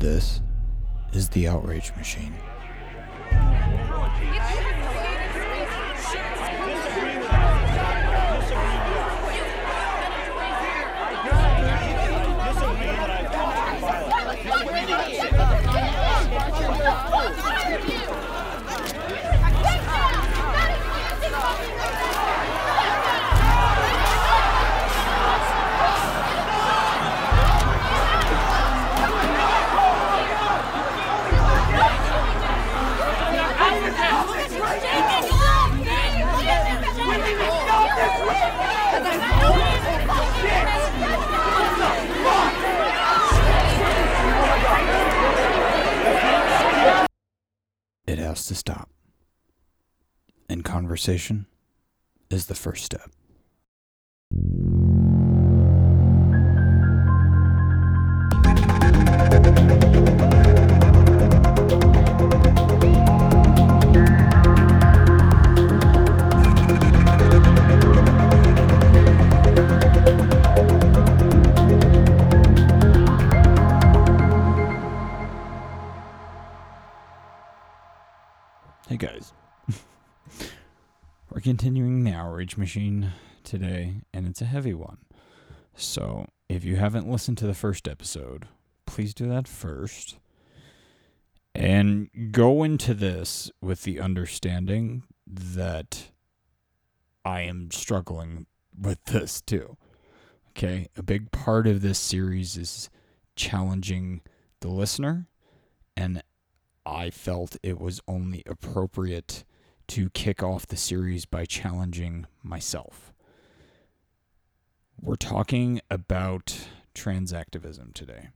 This is the Outrage Machine. To stop. And conversation is the first step. Outrage machine today, and it's a heavy one. So, if you haven't listened to the first episode, please do that first. And go into this with the understanding that I am struggling with this too. Okay? A big part of this series is challenging the listener and I felt it was only appropriate to kick off the series by challenging myself. We're talking about trans activism today.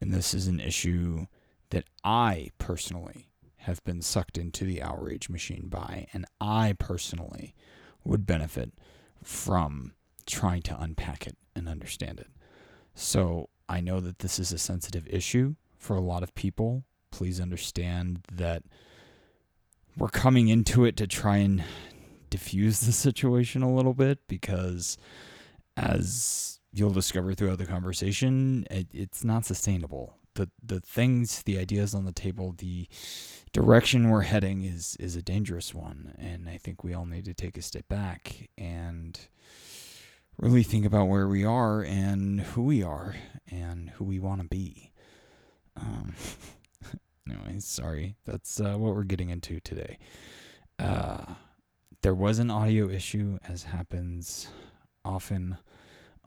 And this is an issue that I personally have been sucked into the outrage machine by, and I personally would benefit from trying to unpack it and understand it. So I know that this is a sensitive issue for a lot of people please understand that we're coming into it to try and diffuse the situation a little bit because as you'll discover throughout the conversation it, it's not sustainable. The the things the ideas on the table the direction we're heading is is a dangerous one. And i think we all need to take a step back and really think about where we are and who we are and who we want to be. Um, anyway, sorry. That's uh, what we're getting into today. Uh, there was an audio issue, as happens often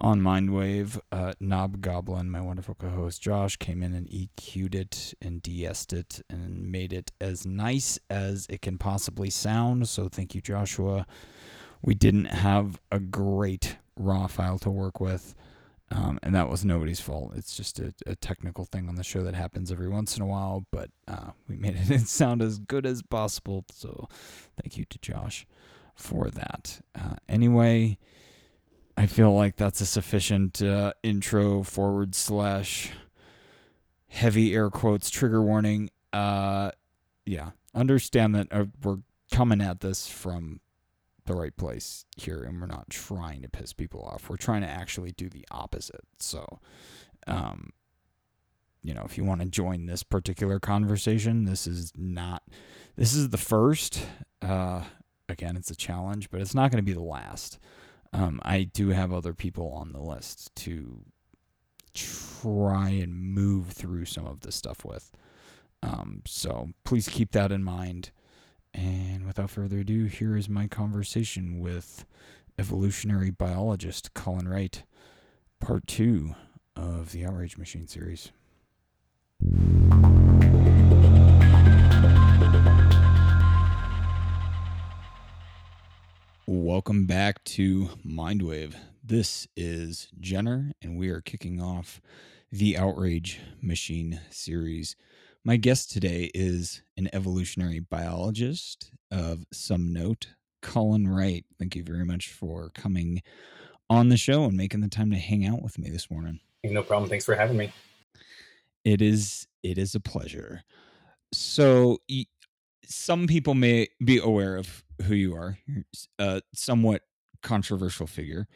on Mindwave. Uh, Knob Goblin, my wonderful co host Josh, came in and EQ'd it and de it and made it as nice as it can possibly sound. So thank you, Joshua. We didn't have a great raw file to work with. Um, and that was nobody's fault. It's just a, a, technical thing on the show that happens every once in a while, but uh, we made it sound as good as possible. So thank you to Josh for that. Uh, anyway, I feel like that's a sufficient uh, intro forward slash heavy air quotes trigger warning. Uh, yeah, understand that uh, we're coming at this from the right place here and we're not trying to piss people off. We're trying to actually do the opposite. So, um, you know, if you want to join this particular conversation, this is not, this is the first. Uh, again, it's a challenge, but it's not going to be the last. Um, I do have other people on the list to try and move through some of this stuff with. Um, so please keep that in mind. And without further ado, here is my conversation with evolutionary biologist Colin Wright, part two of the Outrage Machine series. Welcome back to Mindwave. This is Jenner, and we are kicking off the Outrage Machine series. My guest today is an evolutionary biologist of some note, Colin Wright. Thank you very much for coming on the show and making the time to hang out with me this morning. No problem. Thanks for having me. It is it is a pleasure. So some people may be aware of who you are. A somewhat controversial figure.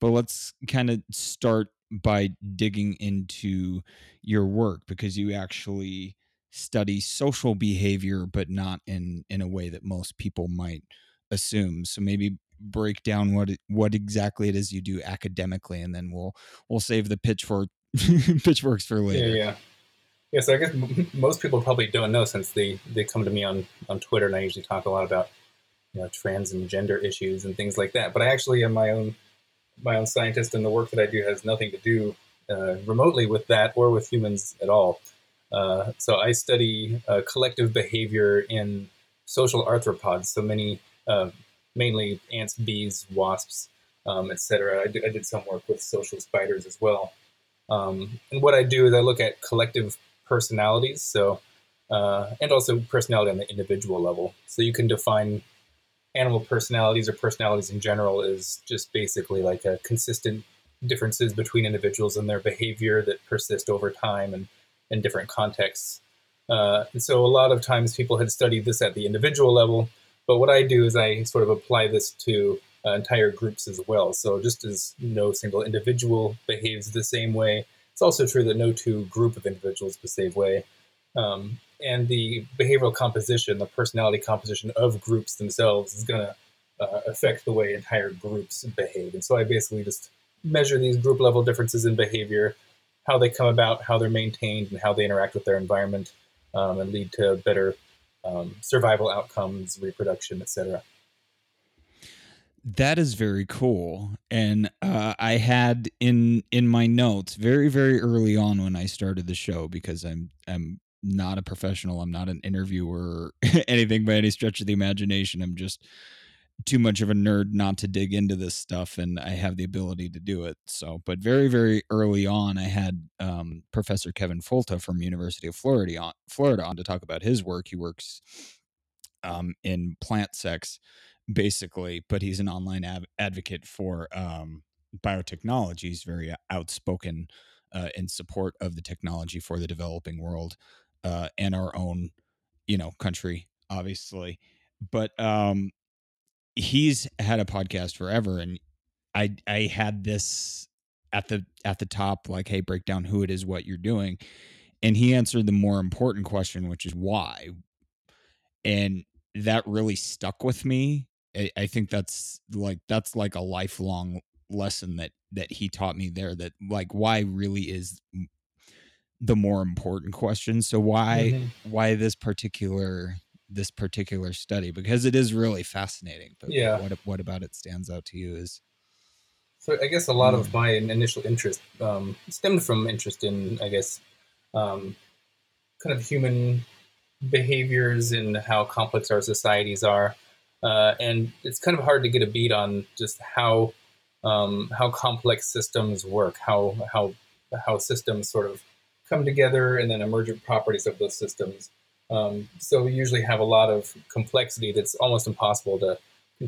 But let's kind of start by digging into your work because you actually study social behavior but not in in a way that most people might assume. So maybe break down what it, what exactly it is you do academically and then we'll we'll save the pitchfork pitchforks for later. yeah. Yeah yeah so i guess m- most people probably don't know since they they come to me on on twitter and i usually talk a lot about you know trans and gender issues and things like that. But i actually am my own my own scientist and the work that i do has nothing to do uh, remotely with that or with humans at all uh, so I study uh, collective behavior in social arthropods. So many, uh, mainly ants, bees, wasps, um, etc. I did some work with social spiders as well. Um, and what I do is I look at collective personalities. So uh, and also personality on the individual level. So you can define animal personalities or personalities in general is just basically like a consistent differences between individuals and their behavior that persist over time and in different contexts. Uh, and so a lot of times people had studied this at the individual level, but what I do is I sort of apply this to uh, entire groups as well. So just as no single individual behaves the same way, it's also true that no two group of individuals the same way. Um, and the behavioral composition, the personality composition of groups themselves is going to uh, affect the way entire groups behave. And so I basically just measure these group level differences in behavior how they come about, how they're maintained, and how they interact with their environment, um, and lead to better um, survival outcomes, reproduction, etc. That is very cool, and uh, I had in in my notes very very early on when I started the show because I'm I'm not a professional, I'm not an interviewer, or anything by any stretch of the imagination. I'm just too much of a nerd not to dig into this stuff and I have the ability to do it. So, but very, very early on, I had um, Professor Kevin Folta from University of Florida on, Florida on to talk about his work. He works um, in plant sex, basically, but he's an online av- advocate for um, biotechnology. He's very outspoken uh, in support of the technology for the developing world uh, and our own, you know, country, obviously. But um, he's had a podcast forever and i i had this at the at the top like hey break down who it is what you're doing and he answered the more important question which is why and that really stuck with me I, I think that's like that's like a lifelong lesson that that he taught me there that like why really is the more important question so why mm-hmm. why this particular this particular study because it is really fascinating. But yeah, what what about it stands out to you is so I guess a lot of my initial interest um, stemmed from interest in I guess um, kind of human behaviors and how complex our societies are, uh, and it's kind of hard to get a beat on just how um, how complex systems work, how how how systems sort of come together, and then emergent properties of those systems. Um, so we usually have a lot of complexity that's almost impossible to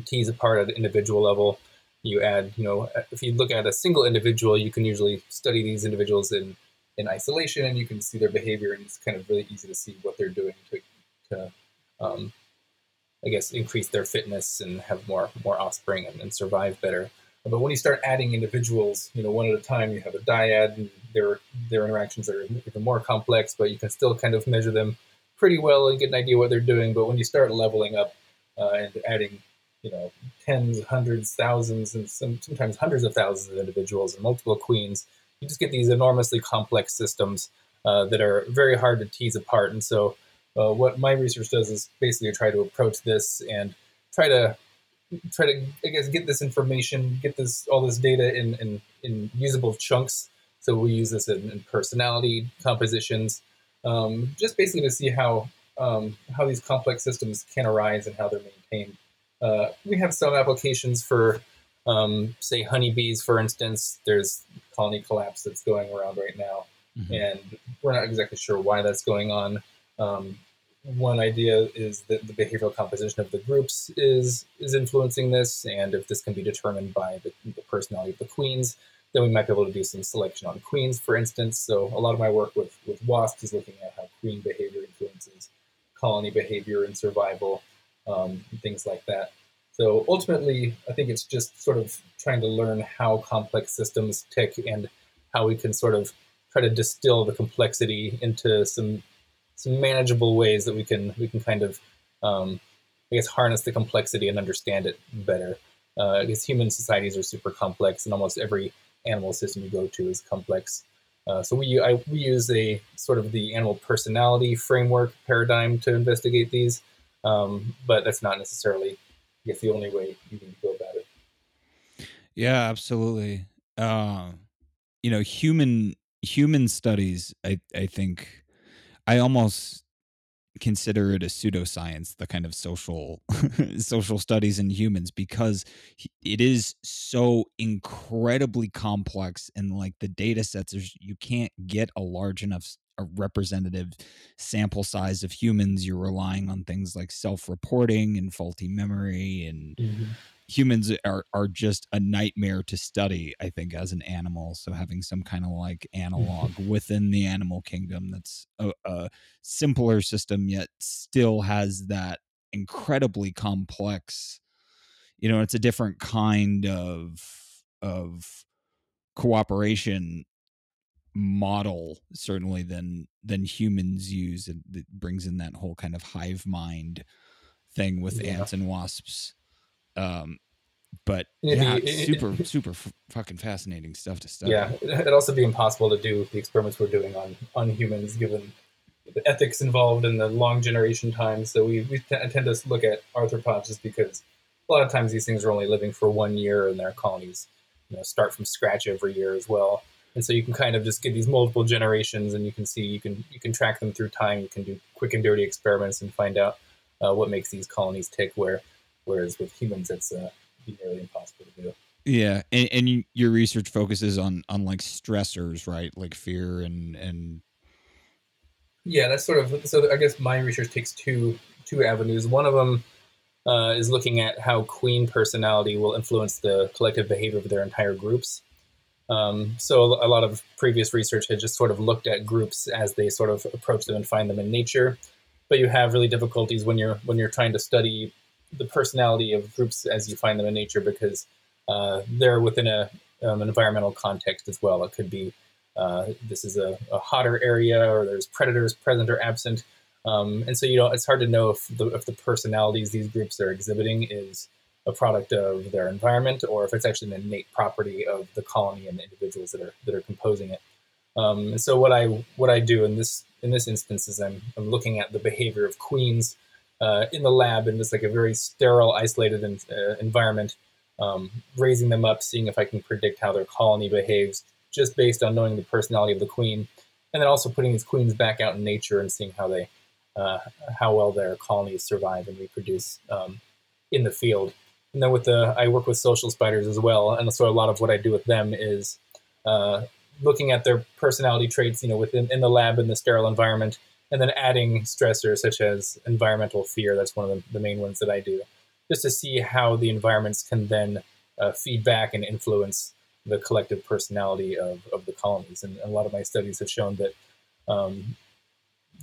tease apart at the individual level. You add, you know, if you look at a single individual, you can usually study these individuals in, in isolation and you can see their behavior and it's kind of really easy to see what they're doing to, to um, I guess, increase their fitness and have more, more offspring and, and survive better. But when you start adding individuals, you know, one at a time, you have a dyad and their, their interactions are even more complex, but you can still kind of measure them pretty well and get an idea what they're doing. But when you start leveling up uh, and adding, you know, tens, hundreds, thousands, and some, sometimes hundreds of thousands of individuals and multiple queens, you just get these enormously complex systems uh, that are very hard to tease apart. And so, uh, what my research does is basically try to approach this and try to try to I guess get this information, get this all this data in in, in usable chunks. So we use this in, in personality compositions, um, just basically to see how um, how these complex systems can arise and how they're maintained. Uh, we have some applications for, um, say, honeybees, for instance. There's colony collapse that's going around right now, mm-hmm. and we're not exactly sure why that's going on. Um, one idea is that the behavioral composition of the groups is is influencing this, and if this can be determined by the, the personality of the queens, then we might be able to do some selection on queens, for instance. So a lot of my work with, with wasps is looking at how queen behavior influences colony behavior and survival, um, and things like that. So ultimately, I think it's just sort of trying to learn how complex systems tick and how we can sort of try to distill the complexity into some some manageable ways that we can we can kind of um, I guess harness the complexity and understand it better. Uh, because human societies are super complex, and almost every animal system you go to is complex. Uh, so we I, we use a sort of the animal personality framework paradigm to investigate these, um, but that's not necessarily, I guess, the only way you can go about it. Yeah, absolutely. Uh, you know, human human studies. I I think I almost consider it a pseudoscience the kind of social social studies in humans because it is so incredibly complex and like the data sets is you can't get a large enough a representative sample size of humans. You're relying on things like self-reporting and faulty memory and mm-hmm humans are are just a nightmare to study i think as an animal. So having some kind of like mm-hmm. analog within the animal kingdom that's a, a, simpler system yet still has that incredibly complex you know it's a different kind of of cooperation model certainly than than humans use and it brings in that whole kind of hive mind thing with yeah. ants and wasps um, but yeah, it, super it, super f- fucking fascinating stuff to study. Yeah, it'd also be impossible to do the experiments we're doing on on humans given the ethics involved and the long generation time. So we we t- tend to look at arthropods just because a lot of times these things are only living for one year and their colonies you know start from scratch every year as well. And so you can kind of just get these multiple generations, and you can see you can you can track them through time. You can do quick and dirty experiments and find out uh, what makes these colonies tick. Where whereas with humans, it's uh, nearly impossible to do. Yeah, and, and your research focuses on on like stressors, right? Like fear and and. Yeah, that's sort of so. I guess my research takes two two avenues. One of them uh, is looking at how queen personality will influence the collective behavior of their entire groups. Um, so a lot of previous research had just sort of looked at groups as they sort of approach them and find them in nature, but you have really difficulties when you're when you're trying to study the personality of groups as you find them in nature because uh, they're within a um, an environmental context as well. It could be uh, this is a, a, hotter area, or there's predators present or absent, um, and so you know it's hard to know if the if the personalities these groups are exhibiting is a product of their environment or if it's actually an innate property of the colony and the individuals that are that are composing it. Um, and so what I what I do in this in this instance is I'm, I'm looking at the behavior of queens uh, in the lab in this like a very sterile, isolated in, uh, environment, um, raising them up, seeing if I can predict how their colony behaves just based on knowing the personality of the queen, and then also putting these queens back out in nature and seeing how they, uh, how well their colonies survive and reproduce um, in the field. And then with the, I work with social spiders as well, and so a lot of what I do with them is uh, looking at their personality traits, you know, within in the lab in the sterile environment, and then adding stressors such as environmental fear. That's one of the, the main ones that I do, just to see how the environments can then uh, feed back and influence the collective personality of, of the colonies. And a lot of my studies have shown that um,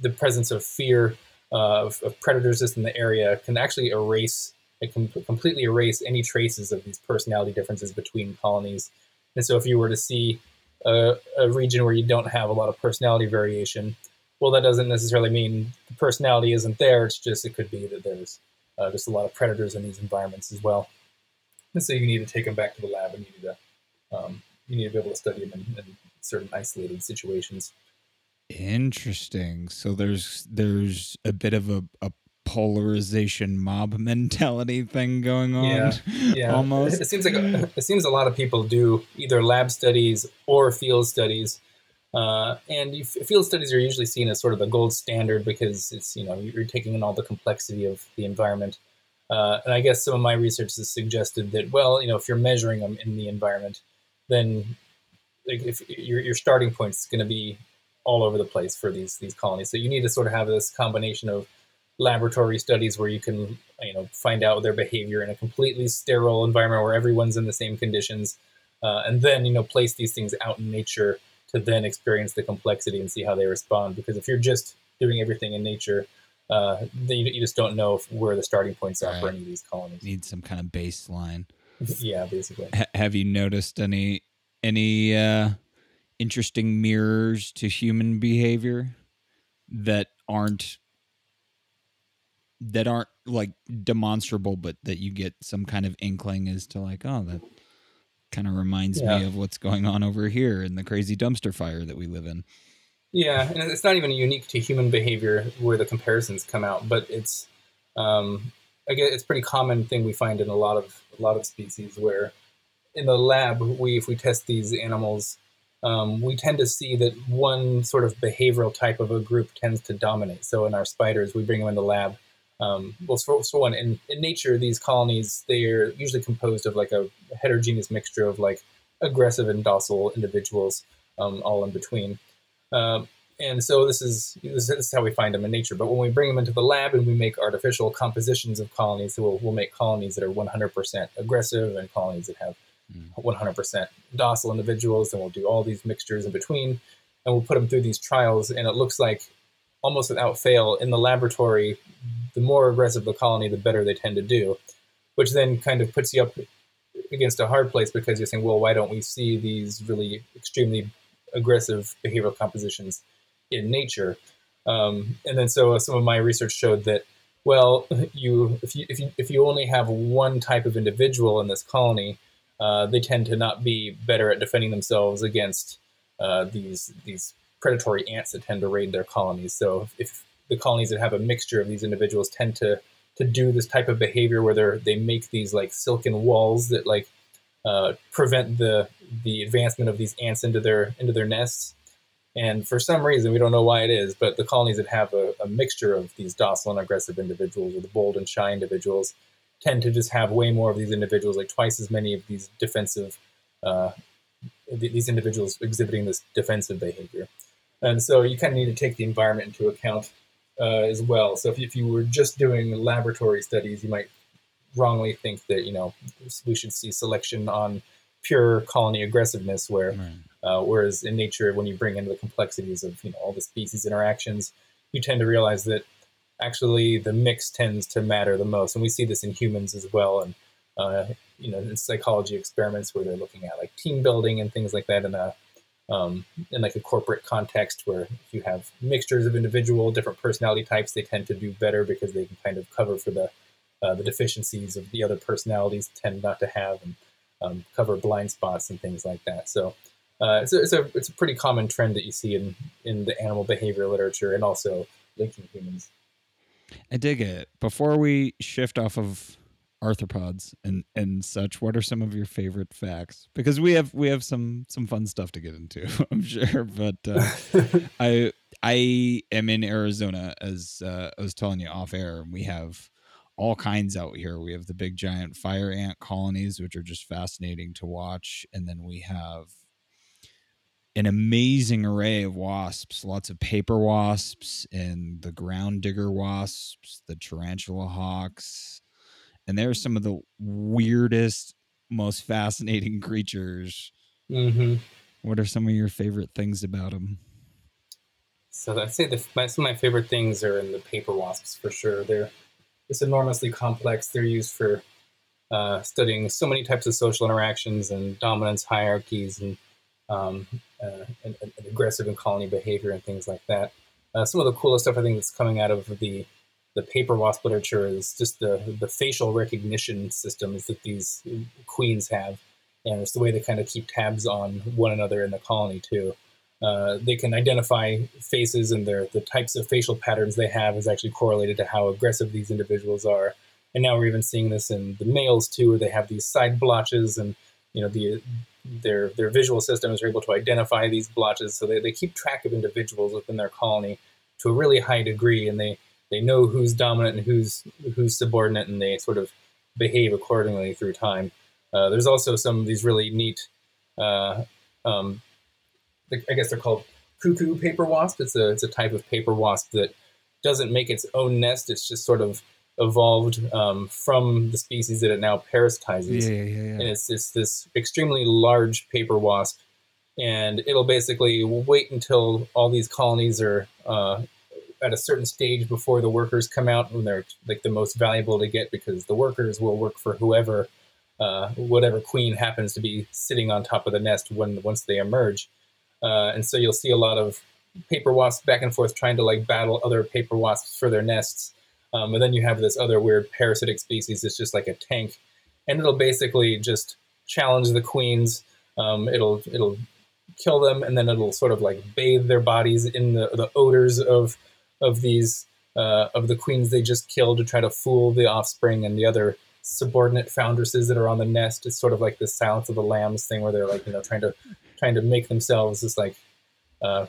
the presence of fear uh, of, of, predators just in the area can actually erase, it can completely erase any traces of these personality differences between colonies. And so if you were to see a, a region where you don't have a lot of personality variation, well, that doesn't necessarily mean the personality isn't there. It's just it could be that there's uh, just a lot of predators in these environments as well. And so you need to take them back to the lab and you need to um, you need to be able to study them in, in certain isolated situations. Interesting. So there's there's a bit of a, a polarization mob mentality thing going on. Yeah, yeah. Almost. It seems like a, it seems a lot of people do either lab studies or field studies uh, and you, field studies are usually seen as sort of the gold standard because it's you know you're taking in all the complexity of the environment. Uh, and I guess some of my research has suggested that well, you know, if you're measuring them in the environment, then like, if your your starting point is going to be all over the place for these these colonies. So you need to sort of have this combination of laboratory studies where you can you know find out their behavior in a completely sterile environment where everyone's in the same conditions, uh, and then you know place these things out in nature to then experience the complexity and see how they respond. Because if you're just doing everything in nature, uh, then you, you just don't know if, where the starting points are right. for any of these colonies. Need some kind of baseline. yeah, basically. H- have you noticed any any uh, interesting mirrors to human behavior that aren't that aren't like demonstrable but that you get some kind of inkling as to like oh that kind of reminds Yeah. me of what's going on over here in the crazy dumpster fire that we live in Yeah, and it's not even unique to human behavior where the comparisons come out, but it's um, I guess it's a pretty common thing we find in a lot of a lot of species where in the lab we if we test these animals, um, we tend to see that one sort of behavioral type of a group tends to dominate. So in our spiders, we bring them in the lab. Um, well, for, for one, in, in nature, these colonies they're usually composed of like a heterogeneous mixture of like aggressive and docile individuals, um, all in between. Um, and so this is, this is how we find them in nature. But when we bring them into the lab and we make artificial compositions of colonies, so we'll, we'll make colonies that are 100% aggressive and colonies that have 100% docile individuals, and we'll do all these mixtures in between, and we'll put them through these trials. And it looks like almost without fail in the laboratory, the more aggressive the colony, the better they tend to do, which then kind of puts you up against a hard place because you're saying, well, why don't we see these really extremely aggressive behavioral compositions in nature? Um, and then so some of my research showed that well, you if you if you if you only have one type of individual in this colony, uh, they tend to not be better at defending themselves against uh, these these predatory ants that tend to raid their colonies. So if the colonies that have a mixture of these individuals tend to to do this type of behavior where they they make these like silken walls that like uh, prevent the the advancement of these ants into their into their nests. And for some reason, we don't know why it is, but the colonies that have a, a mixture of these docile and aggressive individuals, or the bold and shy individuals, tend to just have way more of these individuals, like twice as many of these defensive, uh, th- these individuals exhibiting this defensive behavior. And so you kind of need to take the environment into account uh, as well. So if you, if you were just doing laboratory studies, you might wrongly think that you know we should see selection on pure colony aggressiveness, where right. uh, whereas in nature, when you bring in the complexities of you know all the species interactions, you tend to realize that actually the mix tends to matter the most, and we see this in humans as well. And uh, you know, in psychology experiments where they're looking at like team building and things like that in a um, in like a corporate context where if you have mixtures of individual different personality types, they tend to do better because they can kind of cover for the uh, the deficiencies of the other personalities tend not to have and um, cover blind spots and things like that. So uh, it's, a, it's a it's a pretty common trend that you see in in the animal behavior literature and also linking humans. I dig it. Before we shift off of arthropods and and such, what are some of your favorite facts? Because we have we have some some fun stuff to get into, I'm sure. But uh, I I am in Arizona, as uh, I was telling you off air, and we have all kinds out here. We have the big giant fire ant colonies, which are just fascinating to watch, and then we have an amazing array of wasps, lots of paper wasps and the ground digger wasps, the tarantula hawks. And they're some of the weirdest, most fascinating creatures. hmm What are some of your favorite things about them? So I'd say the, my, some of my favorite things are in the paper wasps for sure. They're it's enormously complex. They're used for uh, studying so many types of social interactions and dominance hierarchies and, um, uh, and, and aggressive and colony behavior and things like that. Uh, some of the coolest stuff I think that's coming out of the the paper wasp literature is just the the facial recognition systems that these queens have, and it's the way they kind of keep tabs on one another in the colony too. Uh, they can identify faces and their the types of facial patterns they have is actually correlated to how aggressive these individuals are. And now we're even seeing this in the males too, where they have these side blotches, and you know the their their visual systems are able to identify these blotches, so they, they keep track of individuals within their colony to a really high degree, and they they know who's dominant and who's who's subordinate, and they sort of behave accordingly through time. Uh, there's also some of these really neat uh, um, I guess they're called cuckoo paper wasp. It's a it's a type of paper wasp that doesn't make its own nest. It's just sort of evolved um, from the species that it now parasitizes. yeah, yeah. yeah. And it's, it's this extremely large paper wasp, and it'll basically wait until all these colonies are uh, at a certain stage before the workers come out, when they're like the most valuable to get, because the workers will work for whoever, uh, whatever queen happens to be sitting on top of the nest when once they emerge. uh, and so you'll see a lot of paper wasps back and forth trying to like battle other paper wasps for their nests. Um, and then you have this other weird parasitic species that's just like a tank, and it'll basically just challenge the queens. Um, it'll it'll kill them, and then it'll sort of like bathe their bodies in the, the odors of of these uh, of the queens they just kill to try to fool the offspring and the other subordinate foundresses that are on the nest. It's sort of like the Silence of the Lambs thing, where they're like you know trying to trying to make themselves as like uh,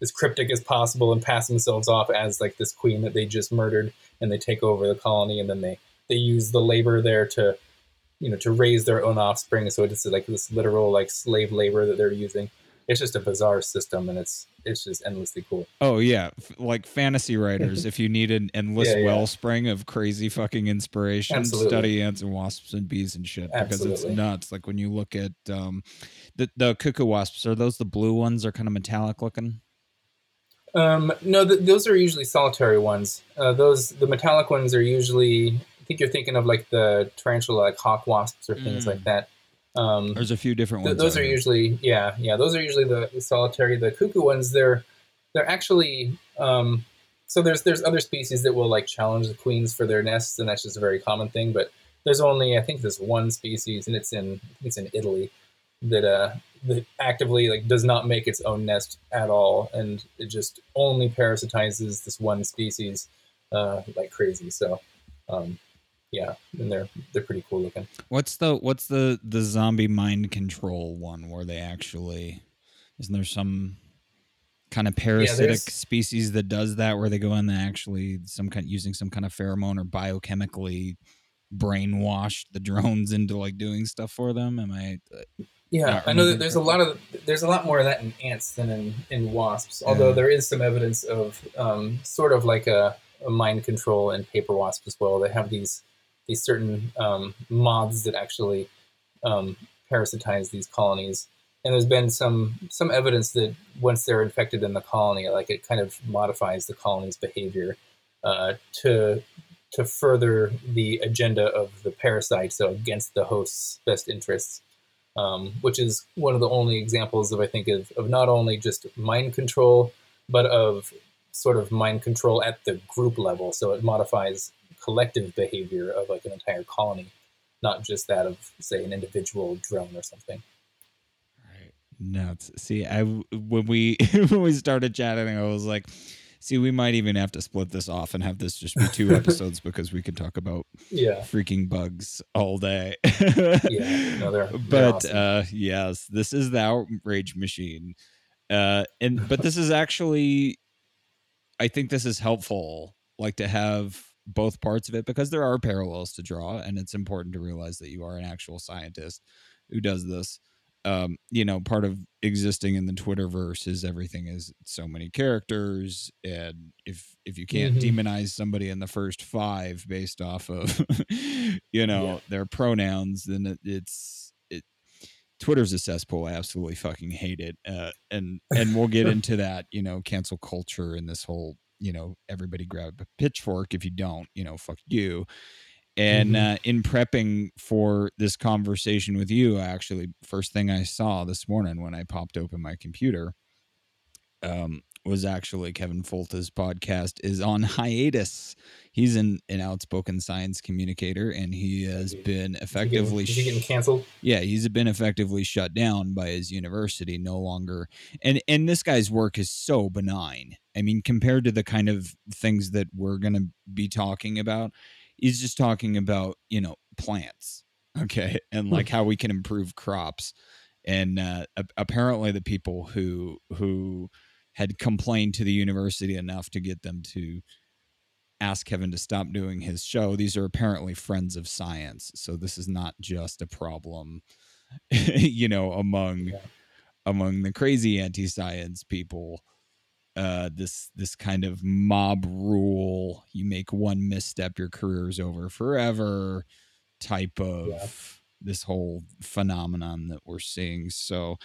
as cryptic as possible and pass themselves off as like this queen that they just murdered, and they take over the colony, and then they they use the labor there to you know to raise their own offspring. So it's like this literal like slave labor that they're using it's just a bizarre system and it's it's just endlessly cool. Oh yeah, F- like fantasy writers. if you need an endless yeah, yeah. wellspring of crazy fucking inspiration, Absolutely. study ants and wasps and bees and shit because it's nuts. Like when you look at um, the the cuckoo wasps, are those the blue ones? Are kind of metallic looking. Um, no, th- those are usually solitary ones. Uh, those the metallic ones are usually. I think you're thinking of like the tarantula, like hawk wasps or things mm. like that. Um, There's a few different ones. Th- those are usually yeah yeah those are usually the, the, solitary. The cuckoo ones they're they're actually um, so there's there's other species that will like challenge the queens for their nests and that's just a very common thing. But there's only I think there's one species and it's in it's in Italy that uh that actively like does not make its own nest at all and it just only parasitizes this one species uh, like crazy. So um, yeah, and they're they're pretty cool looking. What's the what's the the zombie mind control one where they actually isn't there some kind of parasitic yeah, species that does that where they go in and actually some kind using some kind of pheromone or biochemically brainwash the drones into like doing stuff for them am i uh, yeah i know that there's a lot of there's a lot more of that in ants than in in wasps although yeah. there is some evidence of um, sort of like a, a mind control in paper wasps as well they have these these certain um, moths that actually um, parasitize these colonies. And there's been some some evidence that once they're infected in the colony, like it kind of modifies the colony's behavior uh, to to further the agenda of the parasite, so against the host's best interests, um, which is one of the only examples of I think of, of not only just mind control, but of sort of mind control at the group level. So it modifies collective behavior of like an entire colony, not just that of say an individual drone or something. Right. Nuts. See, I when we when we started chatting, I was like, see, we might even have to split this off and have this just be two episodes because we could talk about yeah freaking bugs all day. yeah, no, they're, they're but awesome. uh, yes, this is the outrage machine. Uh, and but this is actually, I think this is helpful, like to have both parts of it because there are parallels to draw and it's important to realize that you are an actual scientist who does this um, you know part of existing in the twitterverse is everything is so many characters and if if you can't mm-hmm. demonize somebody in the first five based off of you know yeah. their pronouns then it, it's it twitter's a cesspool i absolutely fucking hate it uh, and and we'll get into that you know cancel culture and this whole you know, everybody grab a pitchfork. If you don't, you know, fuck you. And mm-hmm. uh, in prepping for this conversation with you, actually, first thing I saw this morning when I popped open my computer um, was actually Kevin Folta's podcast is on hiatus. He's an, an outspoken science communicator, and he has been effectively is he, getting, is he getting canceled. Yeah, he's been effectively shut down by his university. No longer, and and this guy's work is so benign. I mean, compared to the kind of things that we're going to be talking about, he's just talking about you know plants, okay, and like how we can improve crops. And uh, apparently, the people who who had complained to the university enough to get them to ask Kevin to stop doing his show. These are apparently friends of science, so this is not just a problem, you know, among yeah. among the crazy anti-science people. Uh, this this kind of mob rule, you make one misstep, your career is over forever, type of yeah. this whole phenomenon that we're seeing. So,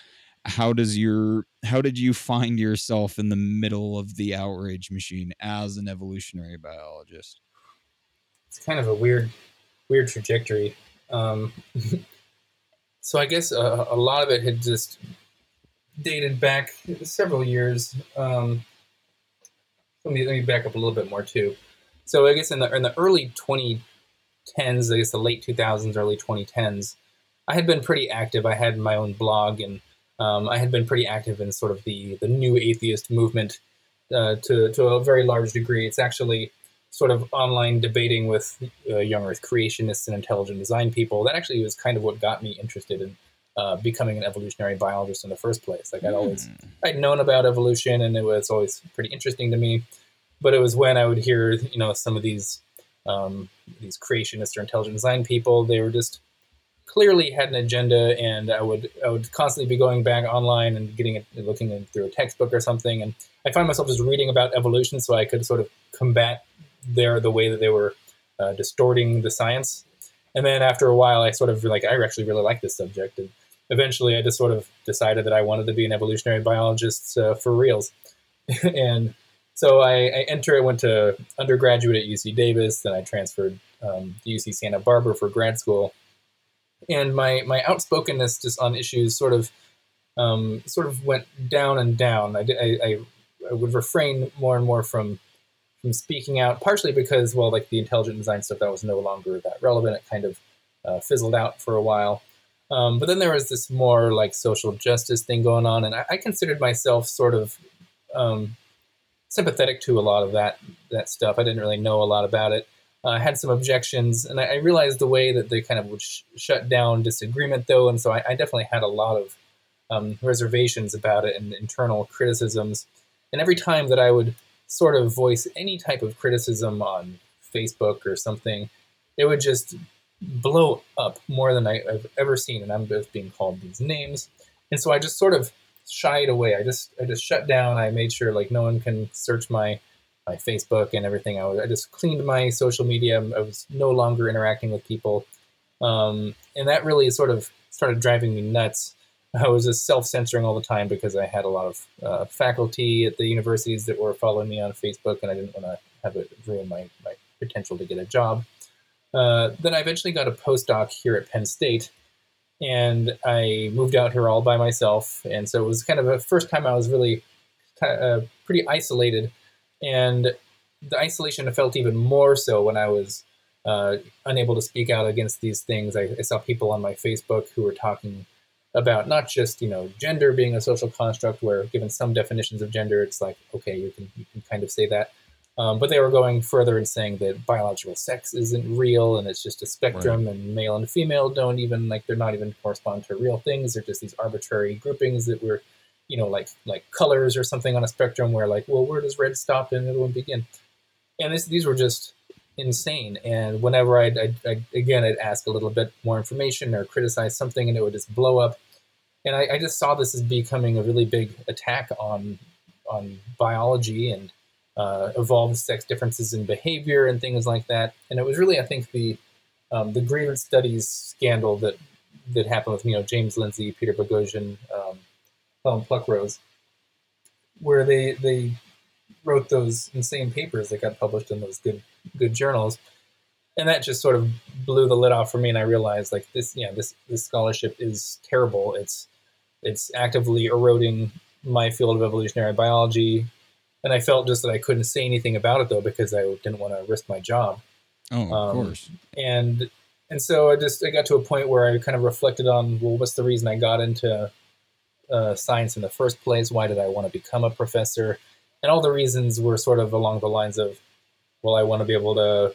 how does your how did you find yourself in the middle of the outrage machine as an evolutionary biologist it's kind of a weird weird trajectory um, so i guess a, a, lot of it had just dated back several years. Um, let me let me back up a little bit more too. So I guess in the in the early 2010s, I guess the late 2000s, early 2010s, I had been pretty active. I had my own blog, and um, I had been pretty active in sort of the the new atheist movement uh, to to a very large degree. It's actually sort of online debating with uh, young Earth creationists and intelligent design people. That actually was kind of what got me interested in uh, becoming an evolutionary biologist in the first place. Like I'd always Hmm. I'd known about evolution, and it was always pretty interesting to me. But it was when I would hear, you know, some of these um, these creationists or intelligent design people. They were just clearly had an agenda, and I would I would constantly be going back online and getting it, looking in, through a textbook or something, and I find myself just reading about evolution so I could sort of combat their the way that they were uh, distorting the science. And then after a while, I sort of like I actually really like this subject, and eventually I just sort of decided that I wanted to be an evolutionary biologist uh, for reals. and so I, I entered, I went to undergraduate at UC Davis, then I transferred um, to UC Santa Barbara for grad school. And my, my outspokenness just on issues sort of um, sort of went down and down. I, did, I, I, I would refrain more and more from from speaking out, partially because, well, like the intelligent design stuff that was no longer that relevant. It kind of uh, fizzled out for a while. Um, but then there was this more like social justice thing going on, and I, I considered myself sort of um, sympathetic to a lot of that that stuff. I didn't really know a lot about it. Uh, had some objections, and I, I realized the way that they kind of would sh- shut down disagreement, though, and so I, I definitely had a lot of um, reservations about it and internal criticisms. And every time that I would sort of voice any type of criticism on Facebook or something, it would just blow up more than I, I've ever seen, and I'm just being called these names. And so I just sort of shied away. I just I just shut down. I made sure like no one can search my my Facebook and everything. I, was, I just cleaned my social media. I was no longer interacting with people, um, and that really sort of started driving me nuts. I was just self censoring all the time because I had a lot of uh, faculty at the universities that were following me on Facebook, and I didn't want to have it ruin my, my potential to get a job. Uh, then I eventually got a postdoc here at Penn State, and I moved out here all by myself. And so it was kind of the first time I was really uh, pretty isolated. And the isolation felt even more so when I was uh, unable to speak out against these things. I, I saw people on my Facebook who were talking about not just you know gender being a social construct where given some definitions of gender it's like okay you can you can kind of say that. Um, but they were going further and saying that biological sex isn't real and it's just a spectrum and male and female don't even like they're not even correspond to real things. They're just these arbitrary groupings that were you know like like colors or something on a spectrum where like well where does red stop and it'll begin? And this, these were just insane. And whenever I'd, I'd, I'd again i'd ask a little bit more information or criticize something and it would just blow up. And I, I, just saw this as becoming a really big attack on on biology and uh, evolved sex differences in behavior and things like that. And it was really, I think, the um, the grievance studies scandal that that happened with you know James Lindsay, Peter Boghossian, um, Helen Pluckrose, where they they wrote those insane papers that got published in those good good journals. And that just sort of blew the lid off for me and i realized like this yeah this this scholarship is terrible. It's it's actively eroding my field of evolutionary biology. And i felt just that i couldn't say anything about it though because i didn't want to risk my job. Oh of um, course. and and so i just i got to a point where i kind of reflected on well what's the reason i got into uh, science in the first place why did i want to become a professor and all the reasons were sort of along the lines of well i want to be able to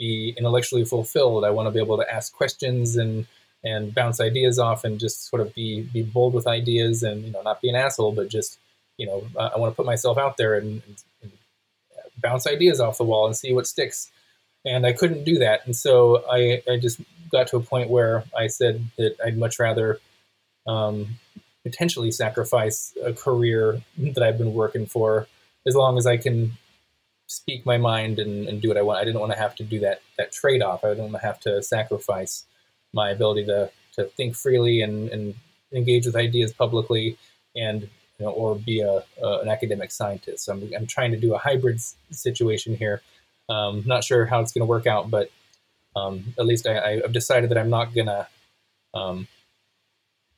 be intellectually fulfilled. I want to be able to ask questions and and bounce ideas off and just sort of be be bold with ideas and you know not be an asshole, but just you know uh, I want to put myself out there and, and, bounce ideas off the wall and see what sticks. And I couldn't do that, and so I I just got to a point where I said that I'd much rather um, potentially sacrifice a career that I've been working for as long as I can speak my mind and, and do what I want. I didn't want to have to do that that trade off. I didn't want to have to sacrifice my ability to to think freely and, and engage with ideas publicly and you know, or be a, an academic scientist. So I'm, I'm trying to do a hybrid situation here. Um, not sure how it's going to work out, but um, at least I, have decided that I'm not going to um,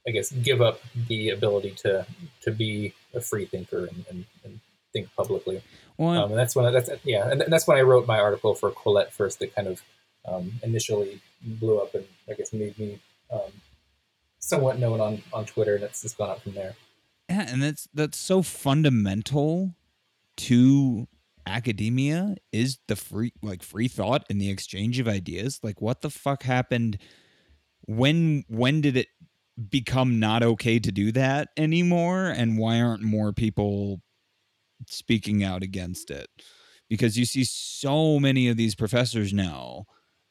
I guess, give up the ability to to be a free thinker and, and, and think publicly. Well, um, and that's when I, that's yeah, and that's when I wrote my article for Quillette first. That kind of um, initially blew up and I guess made me um, somewhat known on on Twitter, and it's just gone up from there. Yeah, and that's that's so fundamental to academia is the free like free thought and the exchange of ideas. Like, what the fuck happened? When when did it become not okay to do that anymore? And why aren't more people speaking out against it? Because you see so many of these professors now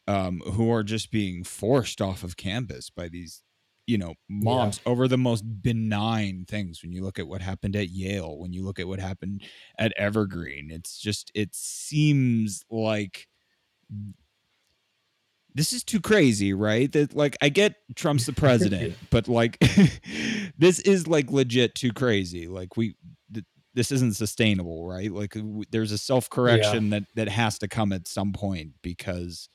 um, who are just being forced off of campus by these you know moms yeah. over the most benign things when you look at what happened at Yale when you look at what happened at Evergreen it's just it seems like this is too crazy right? That like I get Trump's the president but like this is like legit too crazy. Like we th- this isn't sustainable right? Like w- there's a self correction yeah. that that has to come at some point because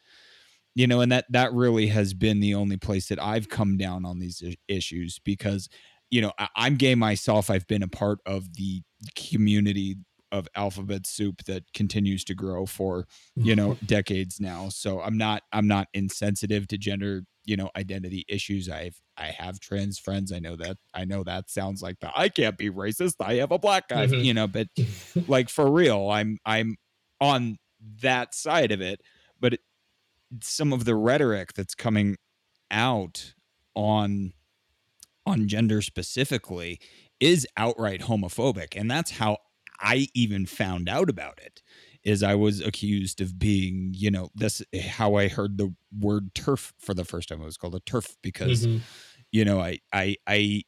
you know and that that really has been the only place that i've come down on these issues because you know I, i'm gay myself. I've been a part of the community of alphabet soup that continues to grow for you know decades now. So i'm not i'm not insensitive to gender you know identity issues. I've i have trans friends. I know that i know that sounds like the i can't be racist. I have a black guy mm-hmm. you know but like for real i'm i'm on that side of it. But some of the rhetoric that's coming out on on gender specifically is outright homophobic. And that's how i even found out about it is i was accused of being you know this how i heard the word turf for the first time it was called a turf because mm-hmm. you know i i i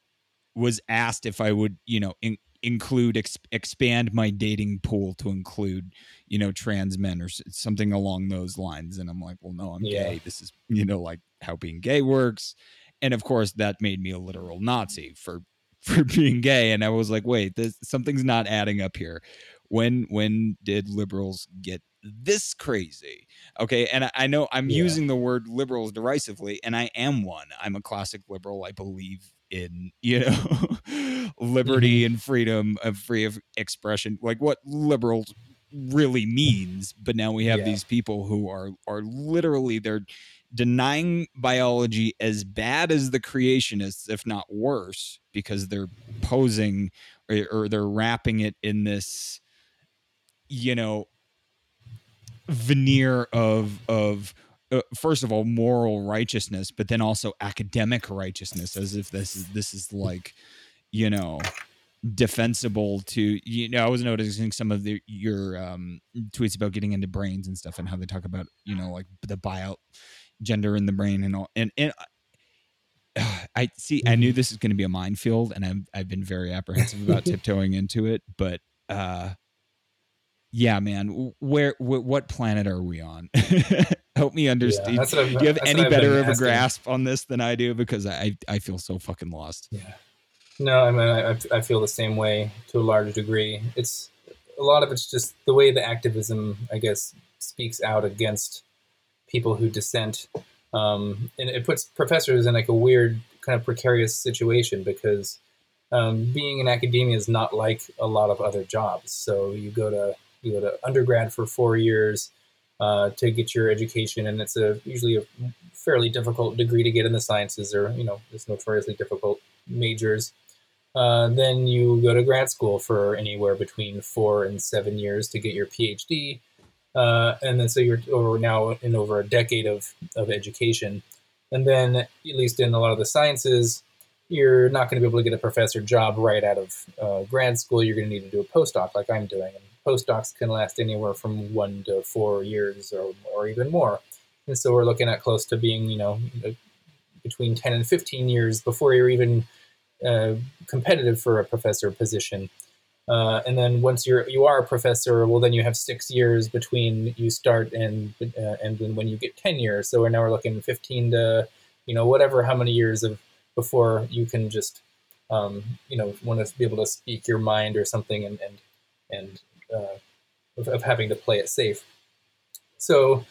was asked if i would you know in, include ex- expand my dating pool to include you know trans men or something along those lines and i'm like well no i'm yeah. gay this is you know like how being gay works and of course that made me a literal nazi for for being gay and i was like wait this something's not adding up here when when did liberals get this crazy okay and i, I know i'm yeah. using the word liberals derisively and i am one i'm a classic liberal i believe in you know liberty mm-hmm. and freedom of free of expression like what liberals really means but now we have yeah. these people who are are literally they're denying biology as bad as the creationists if not worse because they're posing or, or they're wrapping it in this you know veneer of of uh, first of all moral righteousness but then also academic righteousness as if this is this is like you know defensible to you know i was noticing some of the your um tweets about getting into brains and stuff and how they talk about you know like the bio gender in the brain and all and and uh, I see. I knew mm-hmm. this is going to be a minefield, and I've I've been very apprehensive about tiptoeing into it. But uh, yeah, man, where wh- what planet are we on? help me understand. Yeah, do you have any better of a grasp on this than I do? Because I I feel so fucking lost. Yeah. No, I mean I, I feel the same way to a large degree. It's a lot of it's just the way the activism, I guess, speaks out against people who dissent, um, and it puts professors in like a weird kind of precarious situation because um, being in academia is not like a lot of other jobs. So you go to you go to undergrad for four years uh, to get your education, and it's a usually a fairly difficult degree to get in the sciences, or you know, it's notoriously difficult majors. Uh, then you go to grad school for anywhere between four and seven years to get your PhD, uh, and then so you're over now in over a decade of of education, and then at least in a lot of the sciences, you're not going to be able to get a professor job right out of uh, grad school. You're going to need to do a postdoc, like I'm doing. And postdocs can last anywhere from one to four years or, or even more. And so we're looking at close to being, you know, between 10 and 15 years before you're even uh, competitive for a professor position. Uh, and then once you're you are a professor, well, then you have six years between you start and uh, and then when you get tenure. So now we're looking 15 to you know whatever how many years of before you can just um, you know want to be able to speak your mind or something and and and uh, of, of, having to play it safe. So,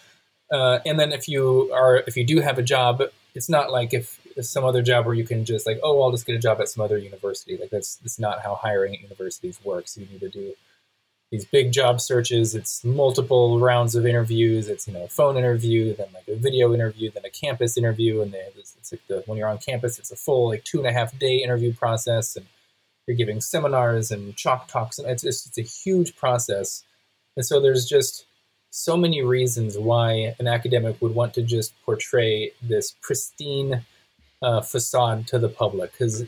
uh, and then if you are if you do have a job, it's not like if some other job where you can just like, oh, I'll just get a job at some other university. Like that's that's not how hiring at universities works. You need to do these big job searches. It's multiple rounds of interviews. It's you know a phone interview, then like a video interview, then a campus interview, and then it's, it's like the, when you're on campus, it's a full like two and a half day interview process, and you're giving seminars and chalk talks, and it's just, it's a huge process. And so there's just so many reasons why an academic would want to just portray this pristine uh, facade to the public because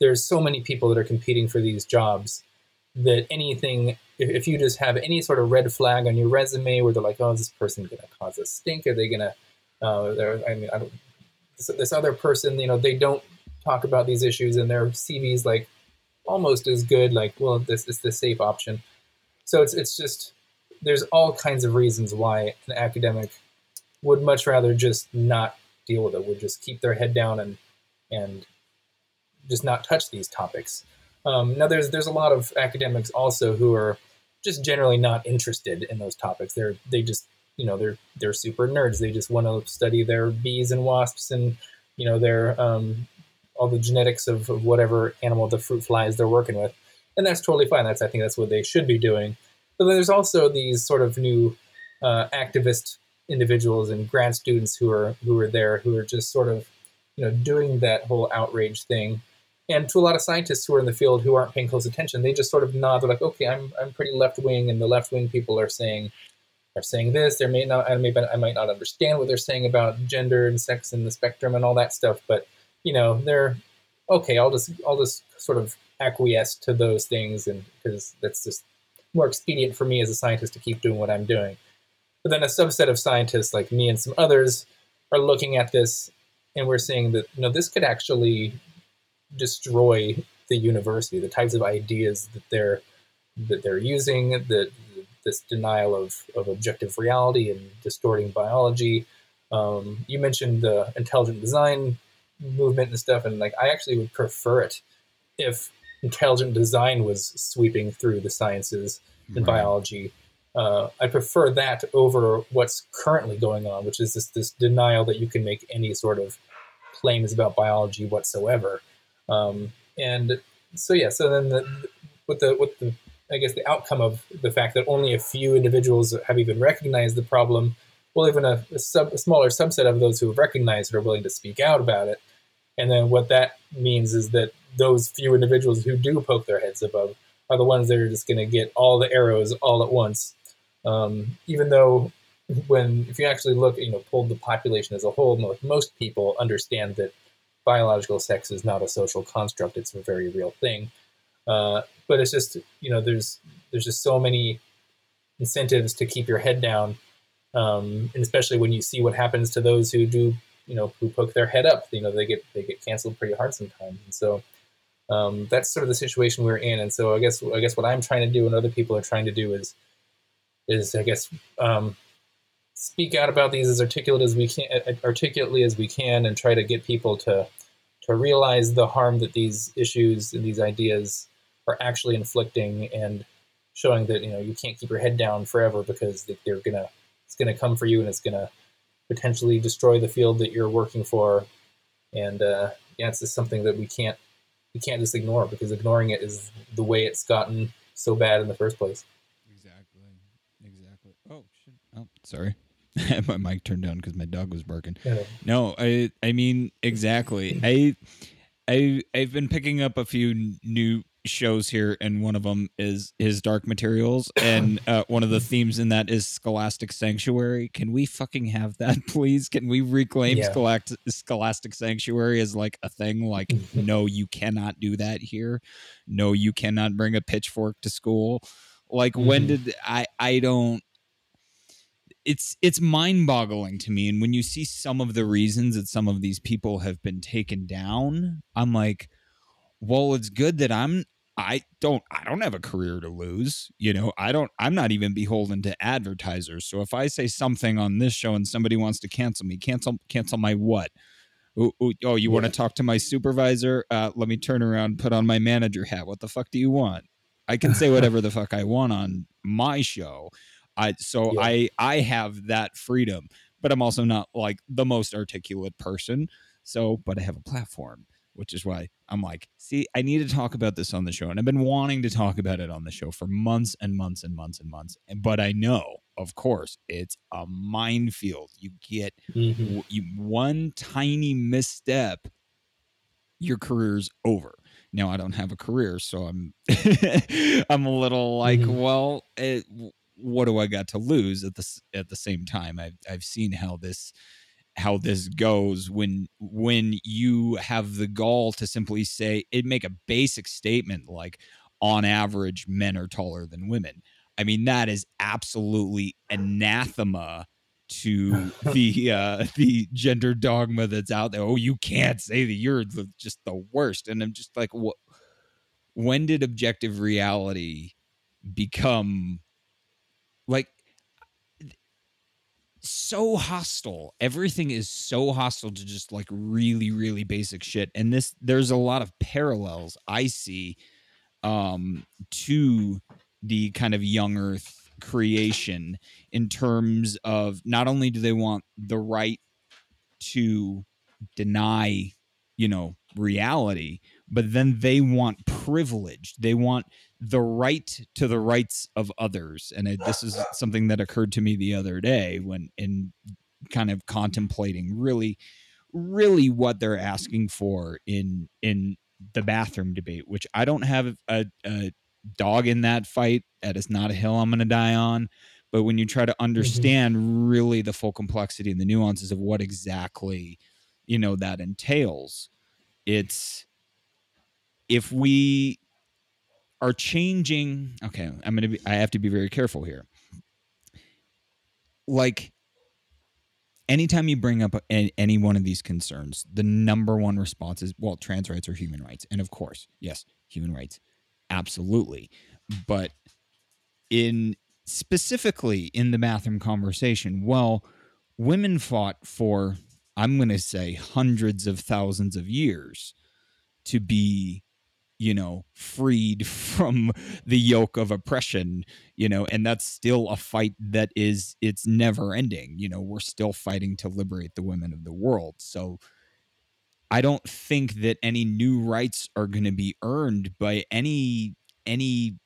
there's so many people that are competing for these jobs that anything if you just have any sort of red flag on your resume where they're like oh is this person going to cause a stink are they going to uh, i mean I don't, this, this other person you know they don't talk about these issues and their cv's like almost as good like well this is the safe option. So it's it's just there's all kinds of reasons why an academic would much rather just not deal with it, would just keep their head down and and just not touch these topics. Um, now, there's there's a lot of academics also who are just generally not interested in those topics. They're they just you know they're they're super nerds. They just want to study their bees and wasps and you know their um, all the genetics of, of whatever animal the fruit flies they're working with, and that's totally fine. That's I think that's what they should be doing. But then there's also these sort of new uh, activist individuals and grad students who are who are there who are just sort of you know doing that whole outrage thing. And to a lot of scientists who are in the field who aren't paying close attention, they just sort of nod. They're like, "Okay, I'm I'm pretty left wing," and the left wing people are saying are saying this. They may not, I may, I might not understand what they're saying about gender and sex and the spectrum and all that stuff, but you know, they're okay. I'll just, I'll just sort of acquiesce to those things, and because that's just more expedient for me as a scientist to keep doing what I'm doing. But then a subset of scientists like me and some others are looking at this and we're saying that you know this could actually destroy the university, the types of ideas that they're that they're using, the, this denial of, of objective reality and distorting biology. Um, you mentioned the intelligent design movement and stuff, and like I actually would prefer it if intelligent design was sweeping through the sciences and right. biology. Uh, I prefer that over what's currently going on, which is this this denial that you can make any sort of claims about biology whatsoever. Um, and so yeah, so then the, with the with the I guess the outcome of the fact that only a few individuals have even recognized the problem, well, even a, a, sub, a smaller subset of those who have recognized it are willing to speak out about it. And then what that means is that those few individuals who do poke their heads above are the ones that are just going to get all the arrows all at once. Um, even though, when if you actually look, you know, pulled the population as a whole, most, most people understand that biological sex is not a social construct; it's a very real thing. Uh, but it's just, you know, there's there's just so many incentives to keep your head down, um, and especially when you see what happens to those who do, you know, who poke their head up. You know, they get they get canceled pretty hard sometimes, and so um, that's sort of the situation we're in. And so I guess I guess what I'm trying to do and other people are trying to do is is I guess um, speak out about these as articulate as we can, articulately as we can, and try to get people to to realize the harm that these issues and these ideas are actually inflicting, and showing that you know you can't keep your head down forever because they're gonna it's gonna come for you and it's gonna potentially destroy the field that you're working for. And uh, yeah, it's just something that we can't you can't just ignore because ignoring it is the way it's gotten so bad in the first place. Exactly. Exactly. Oh shit. Oh, sorry. my mic turned down because my dog was barking. Yeah. No, I I mean exactly. I I I've been picking up a few new shows here, and one of them is his Dark Materials, and uh, one of the themes in that is Scholastic Sanctuary. Can we fucking have that, please? Can we reclaim yeah. Scholastic, Scholastic Sanctuary as like a thing? Like, no, you cannot do that here. No, you cannot bring a pitchfork to school. Like, mm-hmm. when did I? I don't it's it's mind-boggling to me and when you see some of the reasons that some of these people have been taken down i'm like well it's good that i'm I don't I don't have a career to lose. You know, I don't I'm not even beholden to advertisers. So if I say something on this show and somebody wants to cancel me, cancel cancel my what? Ooh, ooh, oh, you yeah. want to talk to my supervisor? Uh, let me turn around, put on my manager hat. What the fuck do you want? I can say whatever the fuck I want on my show. I so yeah. I I have that freedom, but I'm also not like the most articulate person. So, but I have a platform, which is why I'm like, see, I need to talk about this on the show. And I've been wanting to talk about it on the show for months and months and months and months. But I know, of course, it's a minefield. You get Mhm. you, one tiny misstep, your career's over. Now I don't have a career, so I'm I'm a little like, Mhm. well, it, what do I got to lose at the at the same time? I've I've seen how this how this goes when when you have the gall to simply say it make a basic statement like on average men are taller than women. I mean that is absolutely anathema to the uh the gender dogma that's out there. Oh, you can't say that you're the, just the worst. And I'm just like what when did objective reality become like so hostile. Everything is so hostile to just like really, really basic shit. And this, there's a lot of parallels I see um, to the kind of young Earth creation in terms of not only do they want the right to deny, you know, reality, but then they want privilege. They want the right to the rights of others. And it, this is something that occurred to me the other day when in kind of contemplating really really what they're asking for in in the bathroom debate, which I don't have a, a dog in that fight. That is not a hill I'm going to die on. But when you try to mm-hmm. understand really the full complexity and the nuances of what exactly, you know, that entails, it's if we are changing. Okay, I'm to be. I have to be very careful here. Like anytime you bring up any one of these concerns, the number one response is, well, trans rights are human rights. And of course, yes, human rights, absolutely. But in specifically in the bathroom conversation, well, women fought for, I'm going to say, hundreds of thousands of years to be you know freed from the yoke of oppression you know and that's still a fight that is it's never ending. You know we're still fighting to liberate the women of the world. So i don't think that any new rights are going to be earned by any any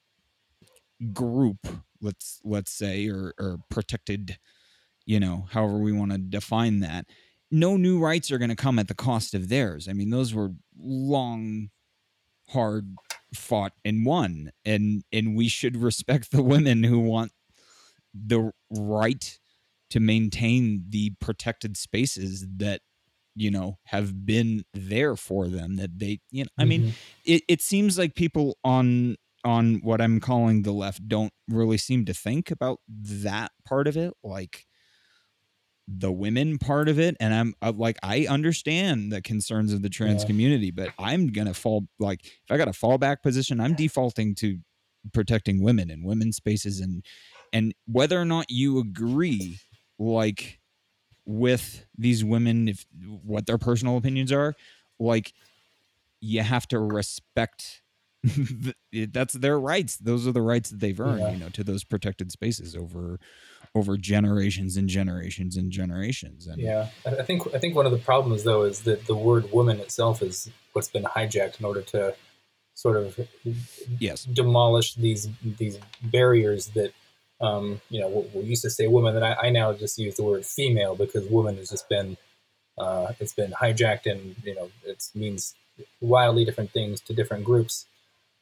group let's let's say or or protected you know however we want to define that. No new rights are going to come at the cost of theirs. I mean those were long hard fought and won and and we should respect the women who want the right to maintain the protected spaces that you know have been there for them that they you know i mean Mhm. it, it seems like people on on what i'm calling the left don't really seem to think about that part of it like the women part of it and i'm uh, like i understand the concerns of the trans Yeah. community but i'm gonna fall like if i got a fallback position i'm defaulting to protecting women and women's spaces and and whether or not you agree like with these women if what their personal opinions are like you have to respect the- that's their rights those are the rights that they've earned Yeah. you know to those protected spaces over over generations and generations and generations. And Yeah, I think I think one of the problems though is that the word "woman" itself is what's been hijacked in order to sort of yes. demolish these these barriers that um, you know we we used to say woman, and I, I now just use the word female because woman has just been uh, it's been hijacked and you know it means wildly different things to different groups,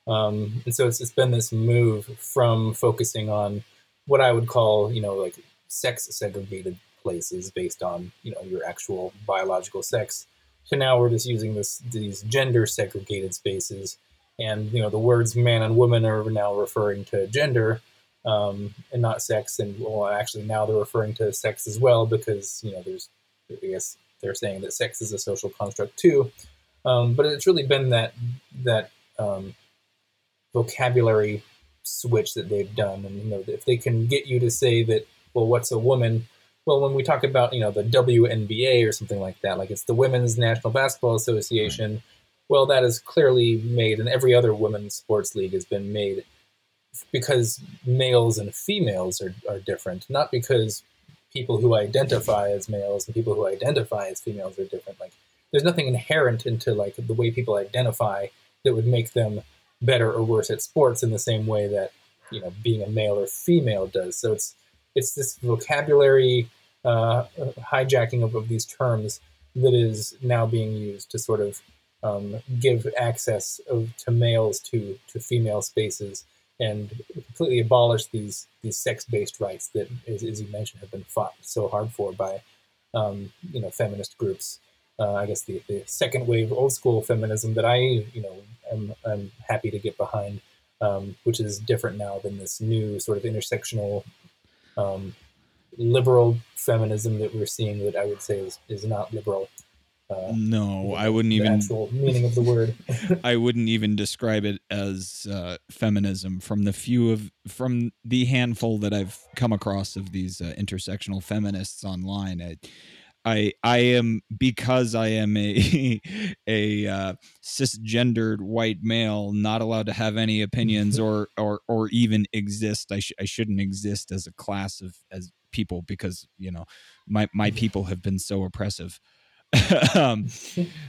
um, and so it's it's been this move from focusing on what I would call you know like sex segregated places based on you know your actual biological sex. So now we're just using this these gender segregated spaces. And you know the words man and woman are now referring to gender um, and not sex. And well actually now they're referring to sex as well because you know there's i guess they're saying that sex is a social construct too. Um, but it's really been that that um, vocabulary switch that they've done. And you know if they can get you to say that well what's a woman? Well when we talk about you know the WNBA or something like that like it's the Women's National Basketball Association well that is clearly made and every other women's sports league has been made because males and females are, are different not because people who identify as males and people who identify as females are different. Like there's nothing inherent into like the way people identify that would make them better or worse at sports in the same way that you know being a male or female does. So it's it's this vocabulary uh, hijacking of, of these terms that is now being used to sort of um, give access of, to males to to female spaces and completely abolish these these sex based rights that, as, as, you mentioned, have been fought so hard for by um, you know feminist groups. Uh, I guess the, the second wave old school feminism that I you know am, am happy to get behind, um, which is different now than this new sort of intersectional um, liberal feminism that we're seeing that I would say is, is not liberal. Uh, no, I wouldn't even actual meaning of the word. I wouldn't even describe it as uh, feminism. From the few of from the handful that I've come across of these uh, intersectional feminists online, I, I I am because I am a a uh, cisgendered white male, not allowed to have any opinions or or or even exist. I sh- I shouldn't exist as a class of as people because you know my my people have been so oppressive um,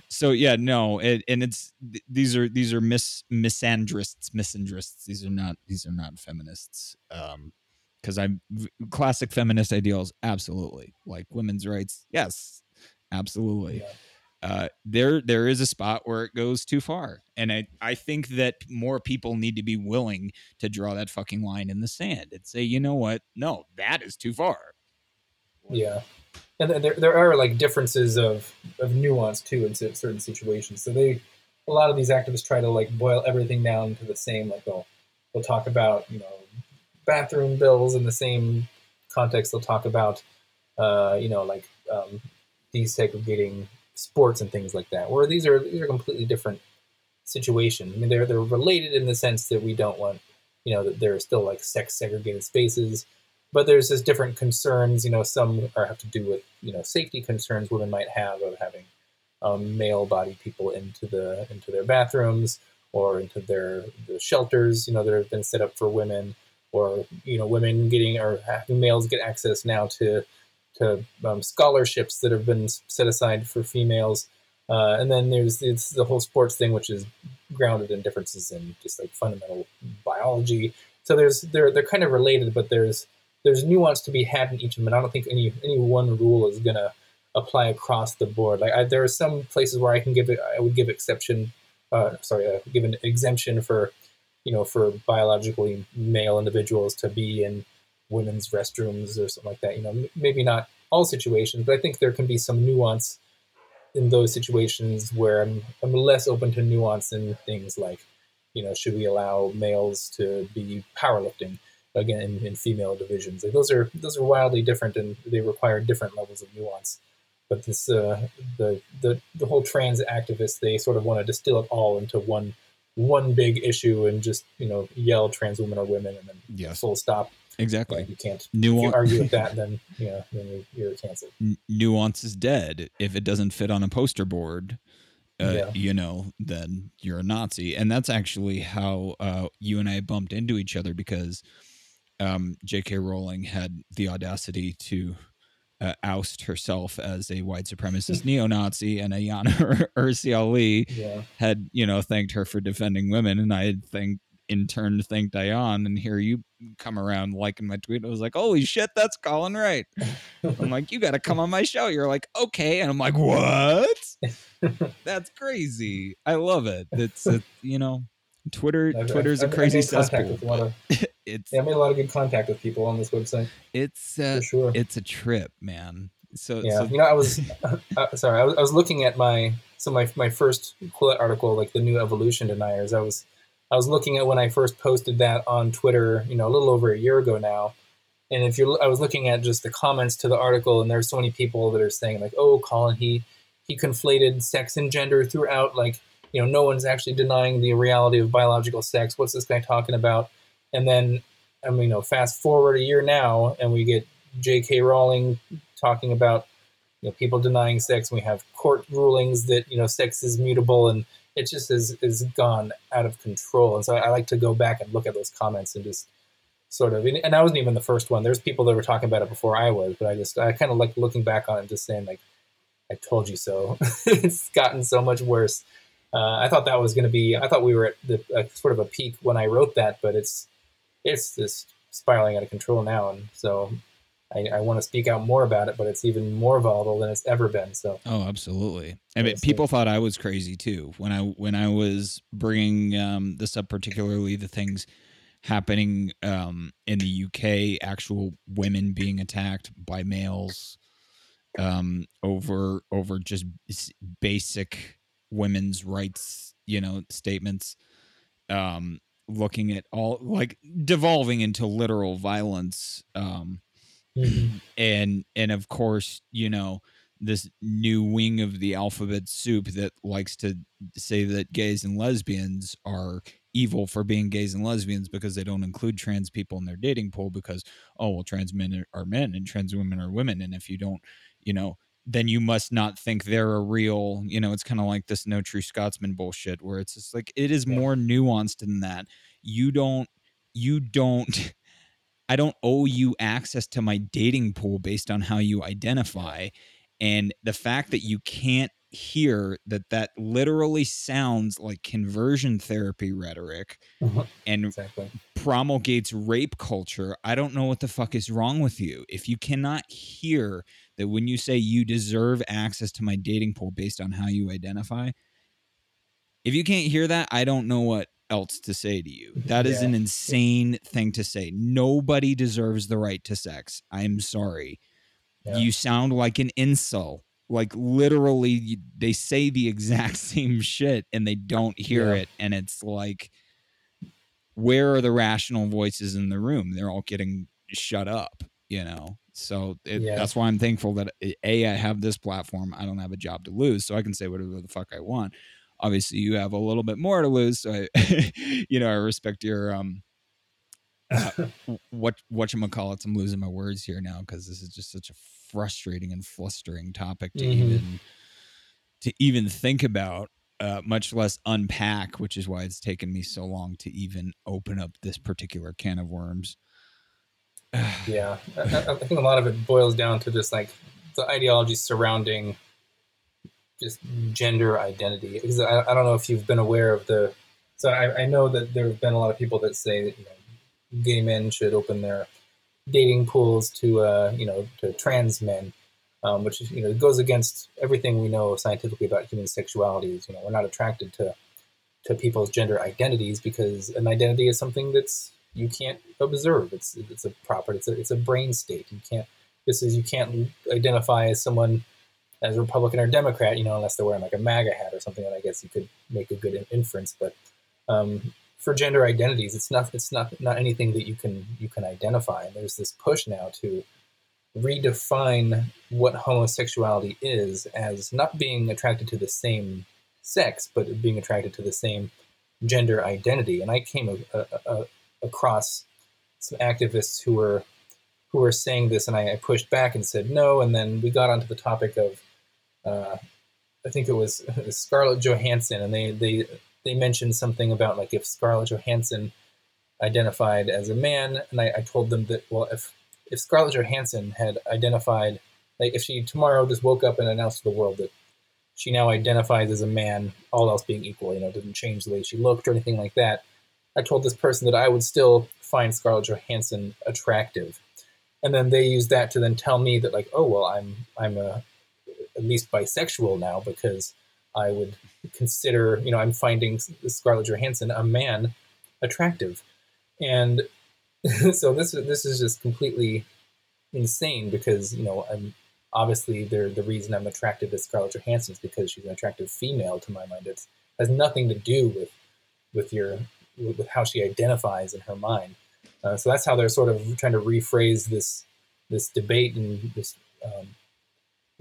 so yeah, no, it, and it's these are these are mis misandrists, misandrists. These are not these are not feminists. Um, because I'm classic feminist ideals, absolutely. Like women's rights, yes, absolutely. Yeah. Uh, there there is a spot where it goes too far, and I I think that more people need to be willing to draw that fucking line in the sand and say, you know what, no, that is too far. Yeah, and there, there are like differences of, of nuance too in certain situations. So they, a lot of these activists try to like boil everything down to the same. Like they'll they'll talk about you know bathroom bills in the same context. They'll talk about uh, you know like um, desegregating sports and things like that. Where these are these are completely different situations. I mean they're they're related in the sense that we don't want you know that there are still like sex segregated spaces but there's just different concerns. You know, some are have to do with you know safety concerns women might have of having um, male body people into the into their bathrooms or into their the shelters. You know, that have been set up for women, or you know, women getting or males get access now to to um, scholarships that have been set aside for females. Uh, and then there's the whole sports thing, which is grounded in differences in just like fundamental biology. So there's they're they're kind of related, but there's there's nuance to be had in each of them, and I don't think any any one rule is gonna apply across the board. Like I, there are some places where I can give it, I would give exception, uh, sorry, uh, give an exemption for, you know, for biologically male individuals to be in women's restrooms or something like that. You know, maybe not all situations, but I think there can be some nuance in those situations where I'm, I'm less open to nuance in things like, you know, should we allow males to be powerlifting? again in, in female divisions. Like those are those are wildly different and they require different levels of nuance. But this uh, the the the whole trans activists they sort of want to distill it all into one one big issue and just you know yell trans women are women and then yes. full stop. Exactly. you can't Nuance. you argue with that, then you know, then you're canceled. Nuance is dead if it doesn't fit on a poster board. Uh, yeah. you know, then you're a Nazi. And that's actually how uh, you and I bumped into each other because um, J.K. Rowling had the audacity to uh, oust herself as a white supremacist neo-Nazi, and Ayaan Hirsi Ali yeah. had, you know, thanked her for defending women, and I had thanked in turn thanked Ayaan, and here you come around liking my tweet. I was like, holy shit, that's Colin Wright. I'm like, you got to come on my show. You're like, okay, and I'm like, what? that's crazy. I love it. It's, it, you know, Twitter I've, Twitter's I've, a crazy cesspool. Of, it's yeah, I made a lot of good contact with people on this website. It's uh, sure. It's a trip, man. So yeah, so, you know, I was uh, sorry, I was, I was looking at my so my my first Quillette article, like the new evolution deniers. I was I was looking at when I first posted that on Twitter, you know, a little over a year ago now. And if you're, I was looking at just the comments to the article, and there's so many people that are saying like, "Oh, Colin, he he conflated sex and gender throughout. Like, you know, no one's actually denying the reality of biological sex. What's this guy talking about?" And then, I mean, you know, fast forward a year now, and we get J.K. Rowling talking about you know people denying sex. We have court rulings that you know sex is mutable, and it just is is gone out of control. And so I, I like to go back and look at those comments and just sort of. And I wasn't even the first one. There's people that were talking about it before I was, but I just I kind of like looking back on it and just saying like. I told you so. it's gotten so much worse. Uh, I thought that was going to be. I thought we were at the uh, sort of a peak when I wrote that, but it's it's just spiraling out of control now, and so I, I want to speak out more about it. But it's even more volatile than it's ever been. So oh, absolutely. I mean, people thought I was crazy too when I when I was bringing um, this up, particularly the things happening um, in the UK, actual women being attacked by males um, over over just basic women's rights, you know, statements. Um, looking at all like devolving into literal violence. Um, mm-hmm. and and of course, you know, this new wing of the alphabet soup that likes to say that gays and lesbians are evil for being gays and lesbians because they don't include trans people in their dating pool because oh well trans men are men and trans women are women and if you don't you know then you must not think they're a real you know it's kind of like this no true scotsman bullshit where it's just like it is yeah. more nuanced than that you don't you don't i don't owe you access to my dating pool based on how you identify and the fact that you can't hear that that literally sounds like conversion therapy rhetoric uh-huh. and exactly. promulgates rape culture i don't know what the fuck is wrong with you if you cannot hear that when you say you deserve access to my dating pool based on how you identify, if you can't hear that, I don't know what else to say to you. That is yeah. an insane thing to say. Nobody deserves the right to sex. I'm sorry. Yeah. You sound like an insult. Like literally, they say the exact same shit and they don't hear yeah. it. And it's like, where are the rational voices in the room? They're all getting shut up, you know? So it, yeah. that's why I'm thankful that a I have this platform. I don't have a job to lose, so I can say whatever the fuck I want. Obviously, you have a little bit more to lose, so I, you know, I respect your um. Uh, what what you call it? I'm losing my words here now because this is just such a frustrating and flustering topic to mm-hmm. even to even think about, uh, much less unpack. Which is why it's taken me so long to even open up this particular can of worms yeah, I, I, think a lot of it boils down to just like the ideology surrounding just gender identity. Because I, I don't know if you've been aware of the. So I, I know that there have been a lot of people that say that you know, gay men should open their dating pools to uh, you know to trans men, um, which you know goes against everything we know scientifically about human sexuality. Is you know we're not attracted to to people's gender identities because an identity is something that's you can't observe. It's it's a property. It's a it's a brain state. You can't. This is you can't identify as someone as a Republican or Democrat. You know, unless they're wearing like a MAGA hat or something. That I guess you could make a good inference. But um, for gender identities, it's not it's not not anything that you can you can identify. And there's this push now to redefine what homosexuality is as not being attracted to the same sex, but being attracted to the same gender identity. And I came a, a, a, across some activists who were who were saying this, and I, I, pushed back and said no. And then we got onto the topic of, uh, I think it was Scarlett Johansson, and they they they mentioned something about like if Scarlett Johansson identified as a man, and I, I told them that well, if if Scarlett Johansson had identified, like if she tomorrow just woke up and announced to the world that she now identifies as a man, all else being equal, you know, didn't change the way she looked or anything like that, I told this person that I would still find Scarlett Johansson attractive, and then they used that to then tell me that like, oh well, I'm I'm a at least bisexual now because I would consider you know I'm finding Scarlett Johansson a man attractive, and so this this is just completely insane because you know I'm obviously the the reason I'm attracted to Scarlett Johansson is because she's an attractive female to my mind. It has nothing to do with with your with how she identifies in her mind. Uh, so that's how they're sort of trying to rephrase this this debate and this um,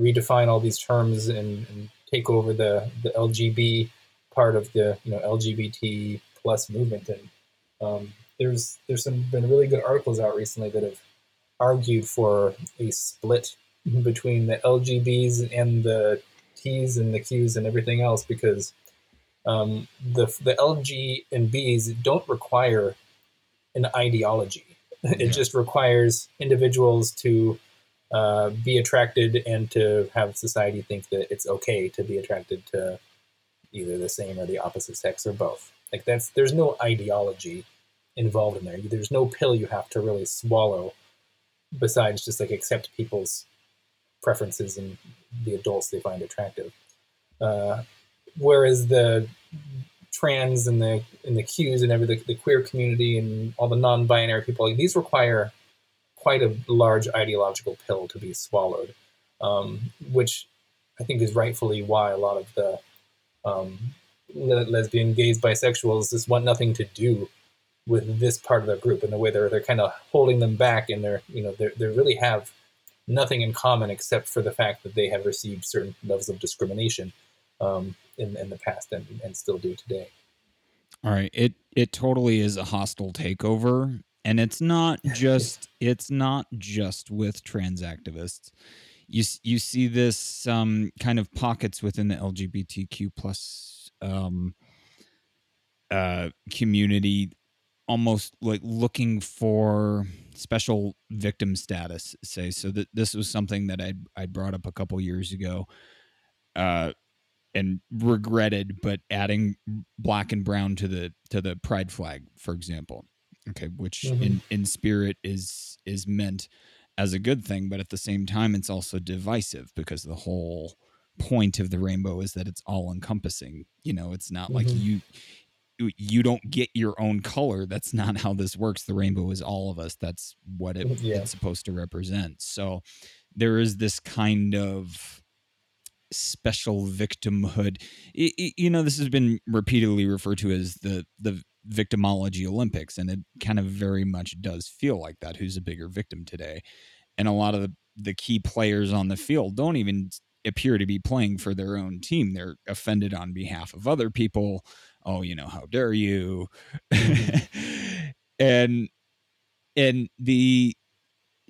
redefine all these terms and, and, take over the the LGB part of the you know LGBT plus movement. And um, there's there's some been really good articles out recently that have argued for a split between the LGBs and the T's and the Q's and everything else because um, the the LG and Bs don't require an ideology. It yeah. just requires individuals to uh, be attracted and to have society think that it's okay to be attracted to either the same or the opposite sex or both. Like that's there's no ideology involved in there. There's no pill you have to really swallow besides just like accept people's preferences and the adults they find attractive. Uh, whereas the trans and the and the Qs and every the, the queer community and all the non-binary people, like, these require quite a large ideological pill to be swallowed, um, which I think is rightfully why a lot of the um, lesbian, gays, bisexuals just want nothing to do with this part of their group and the way they're they're kind of holding them back and they're you know they they really have nothing in common except for the fact that they have received certain levels of discrimination um, in, in the past and, and still do today. All right, it it totally is a hostile takeover, and it's not just it's not just with trans activists. You you see this um, kind of pockets within the LGBTQ plus um, uh, community, almost like looking for special victim status. Say so that this was something that I I brought up a couple years ago. Uh, and regretted, but adding black and brown to the to the pride flag, for example, okay, which mm-hmm. in in spirit is is meant as a good thing, but at the same time, it's also divisive because the whole point of the rainbow is that it's all encompassing. You know, it's not mm-hmm. like you you don't get your own color. That's not how this works. The rainbow is all of us. That's what it, yeah. it's supposed to represent. So there is this kind of special victimhood. It, you know, this has been repeatedly referred to as the the victimology Olympics, and it kind of very much does feel like that. Who's a bigger victim today? And a lot of the, the key players on the field don't even appear to be playing for their own team. They're offended on behalf of other people. Oh, you know, how dare you? Mm-hmm. and and the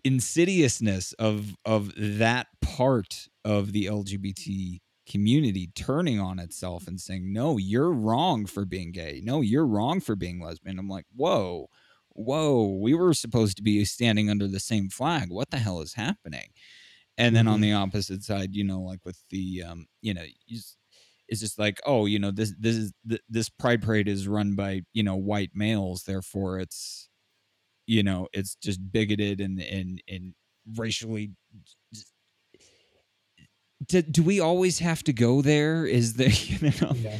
insidiousness of of that part of the LGBT community turning on itself and saying, "No, you're wrong for being gay. No, you're wrong for being lesbian." I'm like, "Whoa, whoa, we were supposed to be standing under the same flag. What the hell is happening?" And then mm-hmm. on the opposite side, you know, like with the, um, you know, it's just like, oh, you know, this this is this pride parade is run by you know white males, therefore it's, you know, it's just bigoted and and and racially do, do we always have to go there? Is there you know yeah.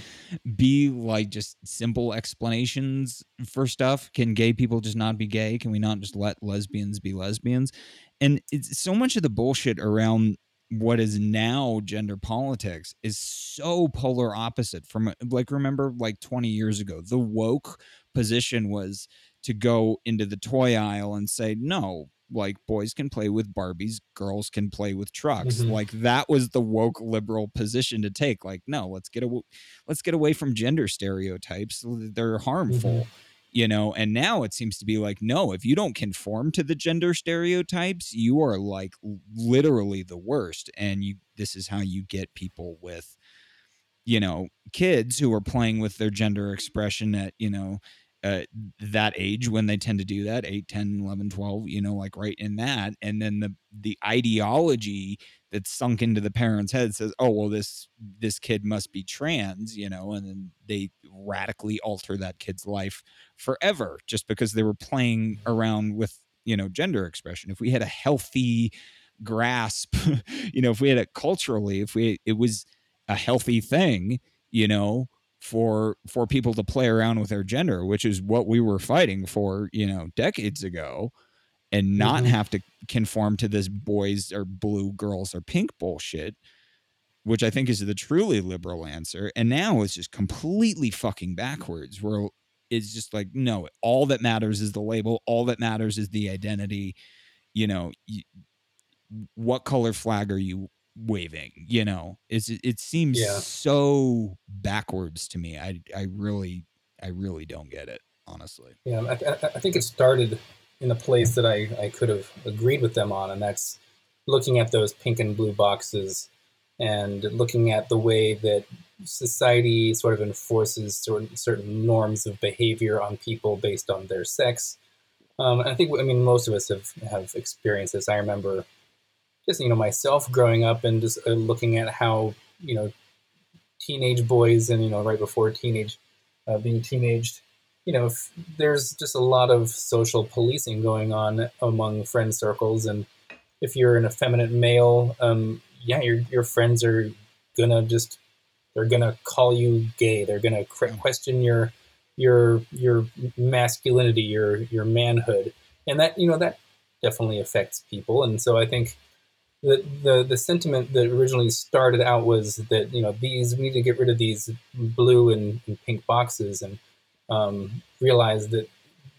be like just simple explanations for stuff? Can gay people just not be gay? Can we not just let lesbians be lesbians? And it's so much of the bullshit around what is now gender politics is so polar opposite from like remember like 20 years ago the woke position was to go into the toy aisle and say no like boys can play with Barbies, girls can play with trucks. Mm-hmm. Like that was the woke liberal position to take. Like, no, let's get away, let's get away from gender stereotypes. They're harmful, mm-hmm. you know. And now it seems to be like, no, if you don't conform to the gender stereotypes, you are like literally the worst. And you, this is how you get people with, you know, kids who are playing with their gender expression at, you know, uh, that age when they tend to do that 8 10 11 12 you know like right in that and then the the ideology that's sunk into the parents head says oh well this this kid must be trans you know and then they radically alter that kid's life forever just because they were playing around with you know gender expression. If we had a healthy grasp you know if we had it culturally if we it was a healthy thing you know for for people to play around with their gender, which is what we were fighting for, you know, decades ago, and not mm-hmm. have to conform to this boys or blue, girls or pink bullshit, which I think is the truly liberal answer. And now it's just completely fucking backwards, where it's just like, no, all that matters is the label, all that matters is the identity. You know, you, what color flag are you waving you know? It's it seems yeah. so backwards to me i i really i really don't get it honestly. Yeah I, I, think it started in a place that i i could have agreed with them on and that's looking at those pink and blue boxes and looking at the way that society sort of enforces certain certain norms of behavior on people based on their sex. Um, i think i mean most of us have have experienced this. I remember just you know myself growing up and just uh, looking at how you know teenage boys and you know right before teenage uh, being teenaged you know f- there's just a lot of social policing going on among friend circles. And if you're an effeminate male um, yeah your, your friends are gonna just they're gonna call you gay. They're gonna question your your your masculinity your your manhood. And that you know that definitely affects people. And so i think the, the the sentiment that originally started out was that you know these we need to get rid of these blue and, and pink boxes and um, realize that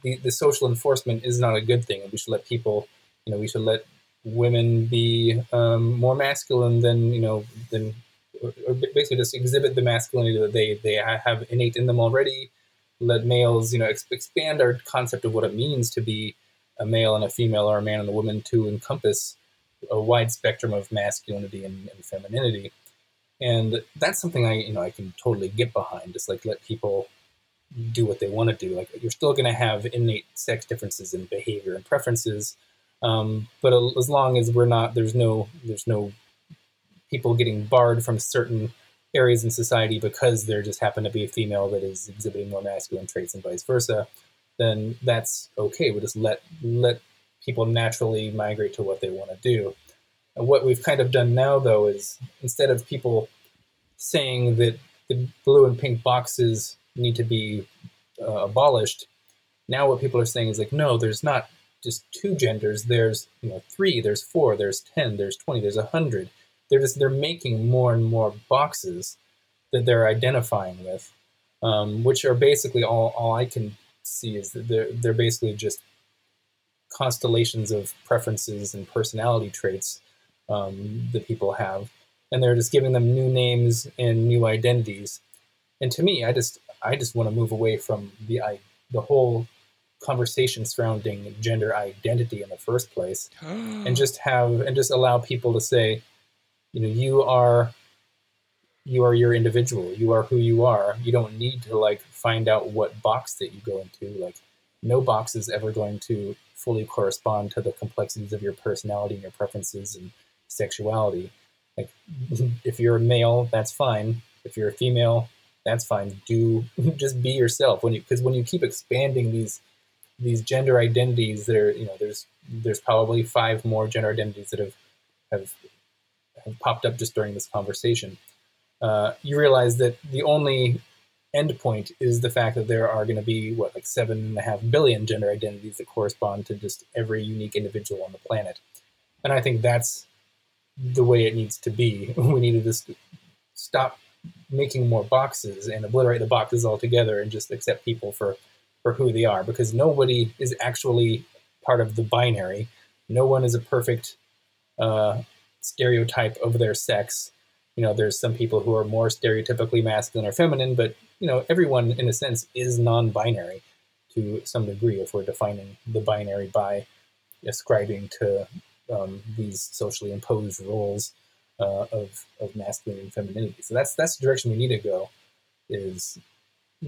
the, the social enforcement is not a good thing. We should let people you know we should let women be um, more masculine than you know than or basically just exhibit the masculinity that they they have innate in them already. Let males you know ex- expand our concept of what it means to be a male and a female or a man and a woman to encompass a wide spectrum of masculinity and, and femininity. And that's something I, you know, I can totally get behind. Just like let people do what they want to do. Like you're still going to have innate sex differences in behavior and preferences, um, but as long as we're not, there's no, there's no people getting barred from certain areas in society because there just happen to be a female that is exhibiting more masculine traits and vice versa, then that's okay. We'll just let let people naturally migrate to what they want to do. And what we've kind of done now, though, is instead of people saying that the blue and pink boxes need to be uh, abolished, now what people are saying is like, no, there's not just two genders. There's you know three, there's four, there's ten, there's twenty, there's a hundred. They're just they're making more and more boxes that they're identifying with, um, which are basically all all I can see is that they're they're basically just constellations of preferences and personality traits um, that people have, and they're just giving them new names and new identities. And to me, I just I just want to move away from the I, the whole conversation surrounding gender identity in the first place, and just have and just allow people to say, you know, you are you are your individual. You are who you are. You don't need to like find out what box that you go into. Like, no box is ever going to fully correspond to the complexities of your personality and your preferences and sexuality. Like if you're a male, that's fine. If you're a female, that's fine. Do just be yourself when you because when you keep expanding these these gender identities, there you know there's there's probably five more gender identities that have have, have popped up just during this conversation. Uh, you realize that the only endpoint is the fact that there are going to be what like seven and a half billion gender identities that correspond to just every unique individual on the planet. And i think that's the way it needs to be. We need to just stop making more boxes and obliterate the boxes altogether and just accept people for for who they are because nobody is actually part of the binary. No one is a perfect uh, stereotype of their sex. You know there's some people who are more stereotypically masculine or feminine but you know, everyone in a sense is non-binary to some degree if we're defining the binary by ascribing to um, these socially imposed roles uh, of, of masculinity and femininity. So that's that's the direction we need to go, is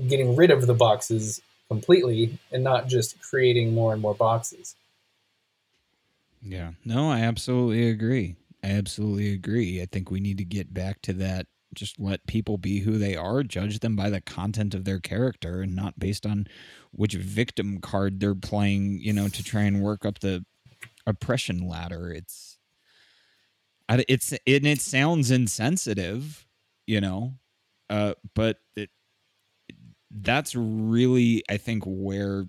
getting rid of the boxes completely and not just creating more and more boxes. Yeah, no, I absolutely agree. I absolutely agree. I think we need to get back to that just let people be who they are, judge them by the content of their character and not based on which victim card they're playing, you know, to try and work up the oppression ladder. It's it's and it sounds insensitive, you know, uh, but it, that's really I think where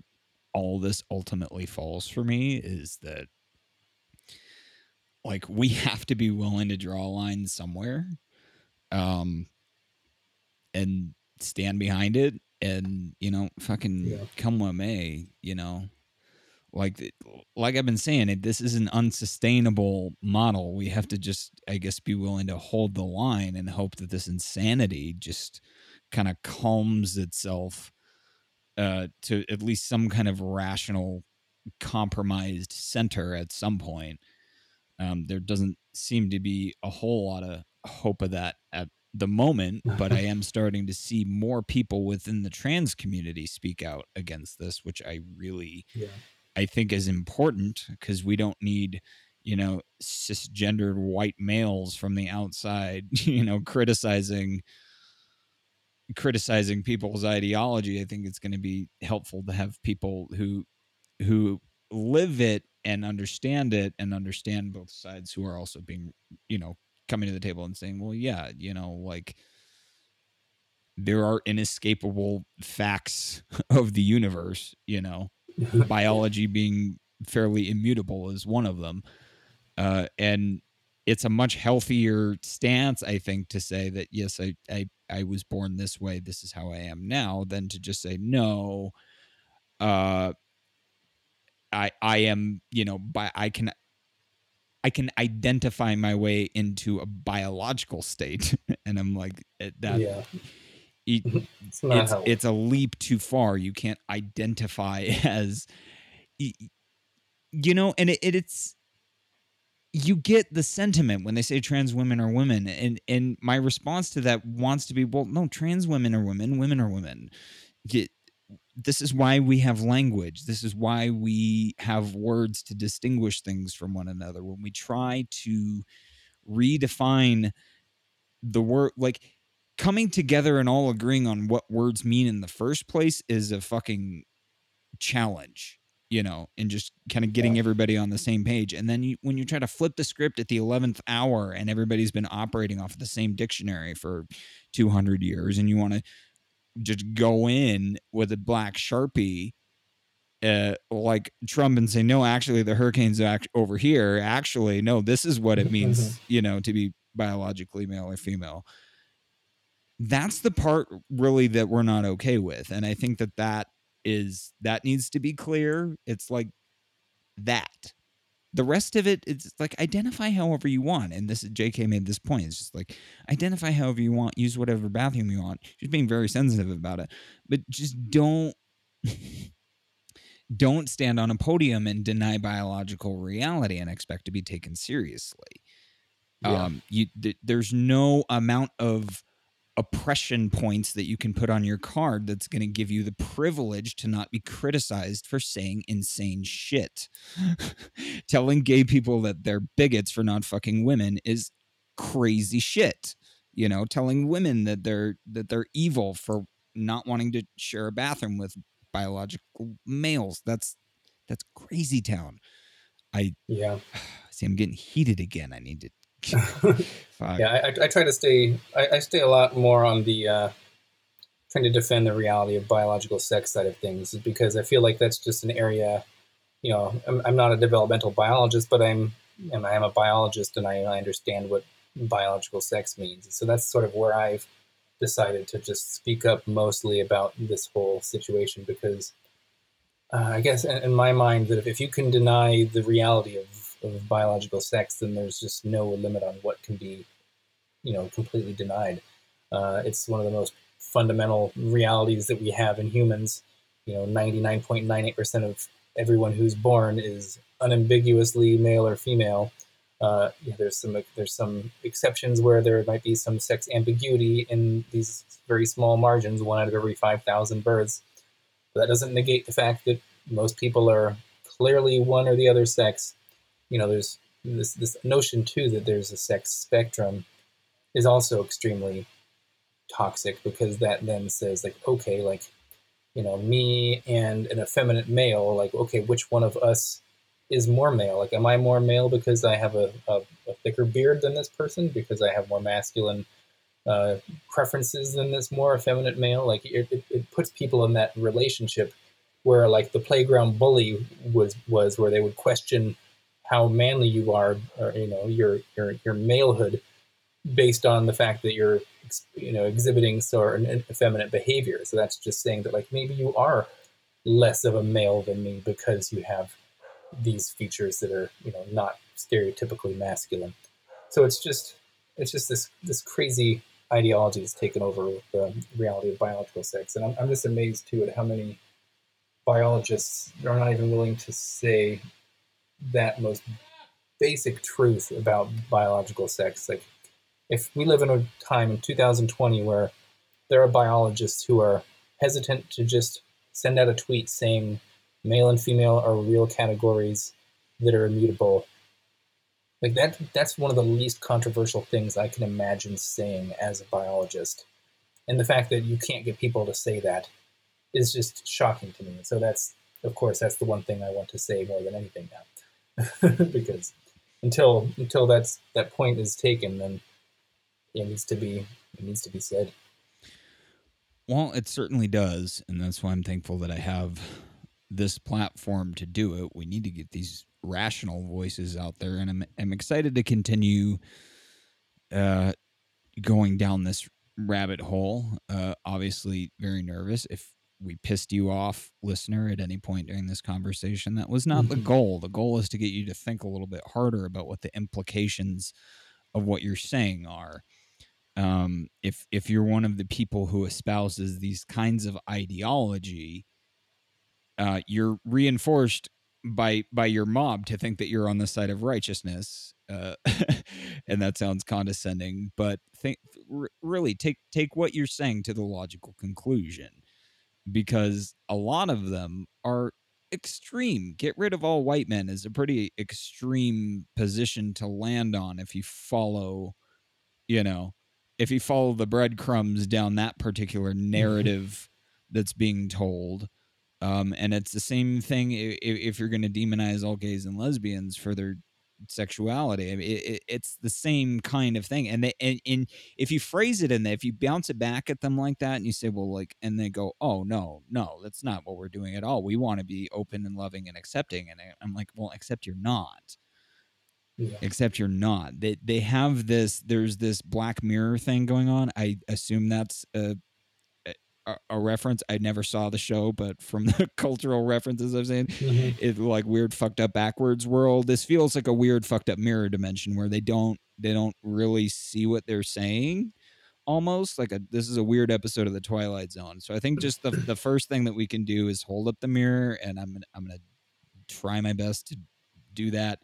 all this ultimately falls for me is that like we have to be willing to draw a line somewhere um, and stand behind it, and you know, fucking yeah. come what may, you know, like like I've been saying, it this is an unsustainable model. We have to just, I guess, be willing to hold the line and hope that this insanity just kind of calms itself uh, to at least some kind of rational, compromised center at some point. Um, there doesn't seem to be a whole lot of hope of that at the moment, but I am starting to see more people within the trans community speak out against this, which I really yeah. I think is important because we don't need you know cisgendered white males from the outside you know criticizing criticizing people's ideology i think it's going to be helpful to have people who who live it and understand it and understand both sides who are also being you know coming to the table and saying well yeah you know like there are inescapable facts of the universe you know biology being fairly immutable is one of them. Uh, and it's a much healthier stance i think to say that yes I, I i was born this way this is how i am now than to just say no uh i i am you know by i can i can identify my way into a biological state and i'm like eh, that yeah. it, It's it's it's a leap too far. You can't identify as, you know, and it, it, it's you get the sentiment when they say trans women are women, and and my response to that wants to be, well, no, trans women are women, women are women. Get, this is why we have language. This is why we have words to distinguish things from one another. When we try to redefine the word, like coming together and all agreeing on what words mean in the first place is a fucking challenge you know and just kind of getting Yeah. everybody on the same page and then you, when you try to flip the script at the 11th hour and everybody's been operating off of the same dictionary for 200 years and you want to just go in with a black sharpie uh, like Trump and say, no, actually, the hurricane's act- over here. Actually, no, this is what it means, you know, to be biologically male or female that's the part really that we're not okay with and i think that that is that needs to be clear it's like that the rest of it it's like identify however you want. And this is jk made this point. It's just like identify however you want use whatever bathroom you want. Just being very sensitive about it. But just don't don't stand on a podium and deny biological reality and expect to be taken seriously. Yeah. um you th- there's no amount of oppression points that you can put on your card that's going to give you the privilege to not be criticized for saying insane shit telling gay people that they're bigots for not fucking women is crazy shit you know telling women that they're that they're evil for not wanting to share a bathroom with biological males that's that's crazy town I yeah. see i'm getting heated again i need to. Yeah, I, I, try to stay. I, I stay a lot more on the uh, trying to defend the reality of biological sex side of things because I feel like that's just an area. You know, I'm, I'm not a developmental biologist, but I'm and I am a biologist, and I, I understand what biological sex means. So that's sort of where I've decided to just speak up mostly about this whole situation because uh, I guess in, in my mind that if, if you can deny the reality of, of biological sex, then there's just no limit on what can be, you know, completely denied. Uh, it's one of the most fundamental realities that we have in humans. You know, 99.98% of everyone who's born is unambiguously male or female. Uh, yeah, there's some there's some exceptions where there might be some sex ambiguity in these very small margins, one out of every 5,000 births. But that doesn't negate the fact that most people are clearly one or the other sex. You know, there's this this notion too that there's a sex spectrum is also extremely toxic because that then says like okay like you know me and an effeminate male like okay which one of us is more male? Like am i more male because i have a, a, a thicker beard than this person? Because i have more masculine uh, preferences than this more effeminate male? Like it, it, it puts people in that relationship where like the playground bully was was where they would question how manly you are or you know your your your malehood based on the fact that you're you know exhibiting certain effeminate behavior. So that's just saying that like maybe you are less of a male than me because you have these features that are you know not stereotypically masculine. So it's just it's just this this crazy ideology that's taken over the reality of biological sex. And i'm, I'm just amazed too at how many biologists are not even willing to say that most basic truth about biological sex like if we live in a time in 2020 where there are biologists who are hesitant to just send out a tweet saying male and female are real categories that are immutable like that that's one of the least controversial things I can imagine saying as a biologist. And the fact that you can't get people to say that is just shocking to me. So that's of course that's the one thing I want to say more than anything now. because until until that's that point is taken then it needs to be it needs to be said. Well, it certainly does, and that's why I'm thankful that I have this platform to do it. We need to get these rational voices out there, and I'm I'm excited to continue uh, going down this rabbit hole. Uh, obviously, very nervous. If we pissed you off, listener, at any point during this conversation, that was not the mm-hmm. goal. The goal is to get you to think a little bit harder about what the implications of what you're saying are um, if if you're one of the people who espouses these kinds of ideology, uh, you're reinforced by by your mob to think that you're on the side of righteousness, uh, and that sounds condescending. But think r- really take take what you're saying to the logical conclusion, because a lot of them are extreme. Get rid of all white men is a pretty extreme position to land on if you follow, you know, if you follow the breadcrumbs down that particular mm-hmm. narrative that's being told um, and it's the same thing if, if you're going to demonize all gays and lesbians for their sexuality I mean, it, it, it's the same kind of thing and they and, and if you phrase it in there if you bounce it back at them like that and you say well like and they go oh no no that's not what we're doing at all we want to be open and loving and accepting and i'm like well except you're not yeah. Except you're not. They they have this. There's this Black Mirror thing going on. I assume that's a a, a reference. I never saw the show, but from the cultural references I've seen, mm-hmm. it like weird fucked up backwards world. This feels like a weird fucked up mirror dimension where they don't they don't really see what they're saying. Almost like a this is a weird episode of the Twilight Zone. So I think just the the first thing that we can do is hold up the mirror, and I'm I'm gonna try my best to do that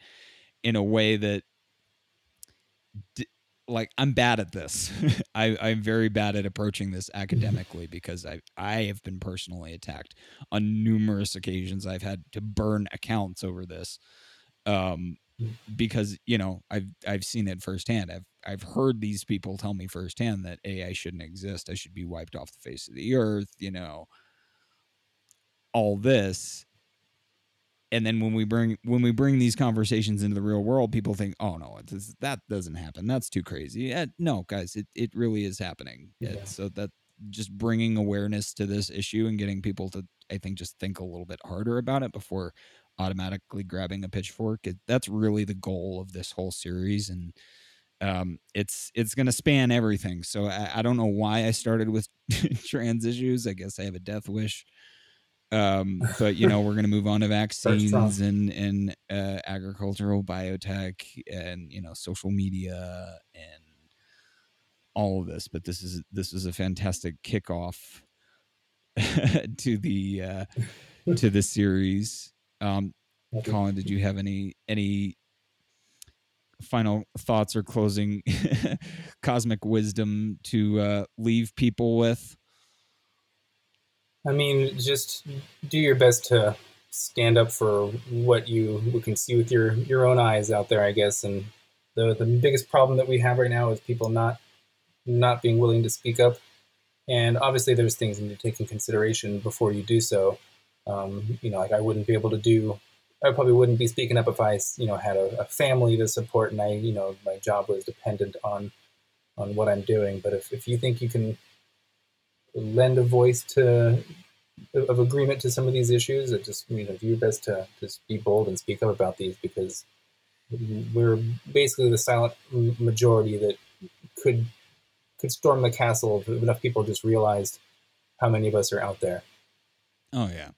in a way that like I'm bad at this. I, I'm very bad at approaching this academically because I I have been personally attacked on numerous occasions. I've had to burn accounts over this, um, because you know I've I've seen it firsthand. I've I've heard these people tell me firsthand that AI shouldn't exist. I should be wiped off the face of the earth. You know, all this, and then when we bring when we bring these conversations into the real world people think oh no that doesn't happen. That's too crazy. Yeah, no guys it, it really is happening. Yeah. so that just bringing awareness to this issue and getting people to i think just think a little bit harder about it before automatically grabbing a pitchfork it, that's really the goal of this whole series. And um, it's it's going to span everything. So I, I don't know why i started with trans issues. I guess i have a death wish um, but you know, we're going to move on to vaccines and and uh, agricultural biotech and you know social media and all of this. But this is this is a fantastic kickoff to the uh, to the series. Um, Colin, did you have any any final thoughts or closing cosmic wisdom to uh, leave people with? I mean, just do your best to stand up for what you, can see with your, your own eyes out there, I guess. And the, the biggest problem that we have right now is people not not being willing to speak up. And obviously, there's things you need to take in consideration before you do so. Um, you know, like I wouldn't be able to do, I probably wouldn't be speaking up if I, you know, had a, a family to support and I, you know, my job was dependent on on what I'm doing. But if, if you think you can lend a voice to of agreement to some of these issues. It just you know do your best to just be bold and speak up about these because we're basically the silent majority that could could storm the castle if enough people just realized how many of us are out there. Oh yeah,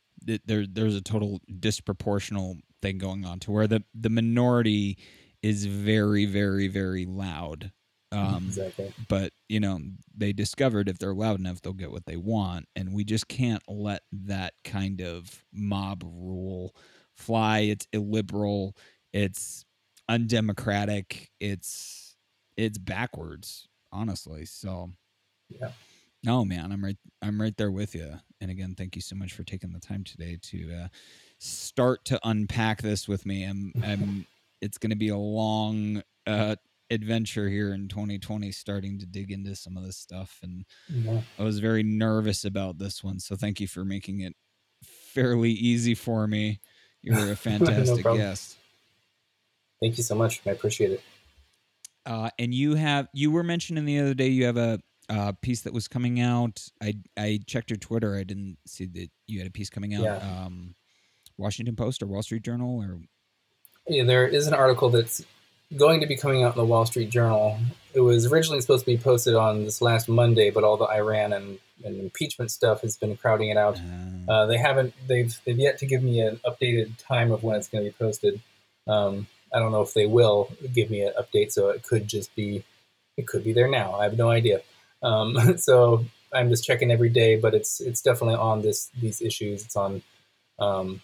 there there's a total disproportional thing going on to where the the minority is very very very loud um, exactly. But you know, they discovered if they're loud enough, they'll get what they want, and we just can't let that kind of mob rule fly. It's illiberal. It's undemocratic. It's it's backwards, honestly. So, yeah. No, man, I'm right. I'm right there with you. And again, thank you so much for taking the time today to uh, start to unpack this with me. I'm, I'm it's going to be a long uh, adventure here in 2020 starting to dig into some of this stuff and Yeah. I was very nervous about this one so thank you for making it fairly easy for me you're a fantastic problem. guest Thank you so much. I appreciate it. uh, and you have you were mentioning the other day you have a uh, piece that was coming out I I checked your Twitter I didn't see that you had a piece coming out Yeah. um, Washington Post or Wall Street Journal or Yeah, there is an article that's going to be coming out in the Wall Street Journal. It was originally supposed to be posted on this last Monday, but all the Iran and, and impeachment stuff has been crowding it out. uh, Uh, they haven't. They've they've yet to give me an updated time of when it's going to be posted. Um, I don't know if they will give me an update, so it could just be, it could be there now. I have no idea. Um, so I'm just checking every day, but it's it's definitely on this these issues. It's on um,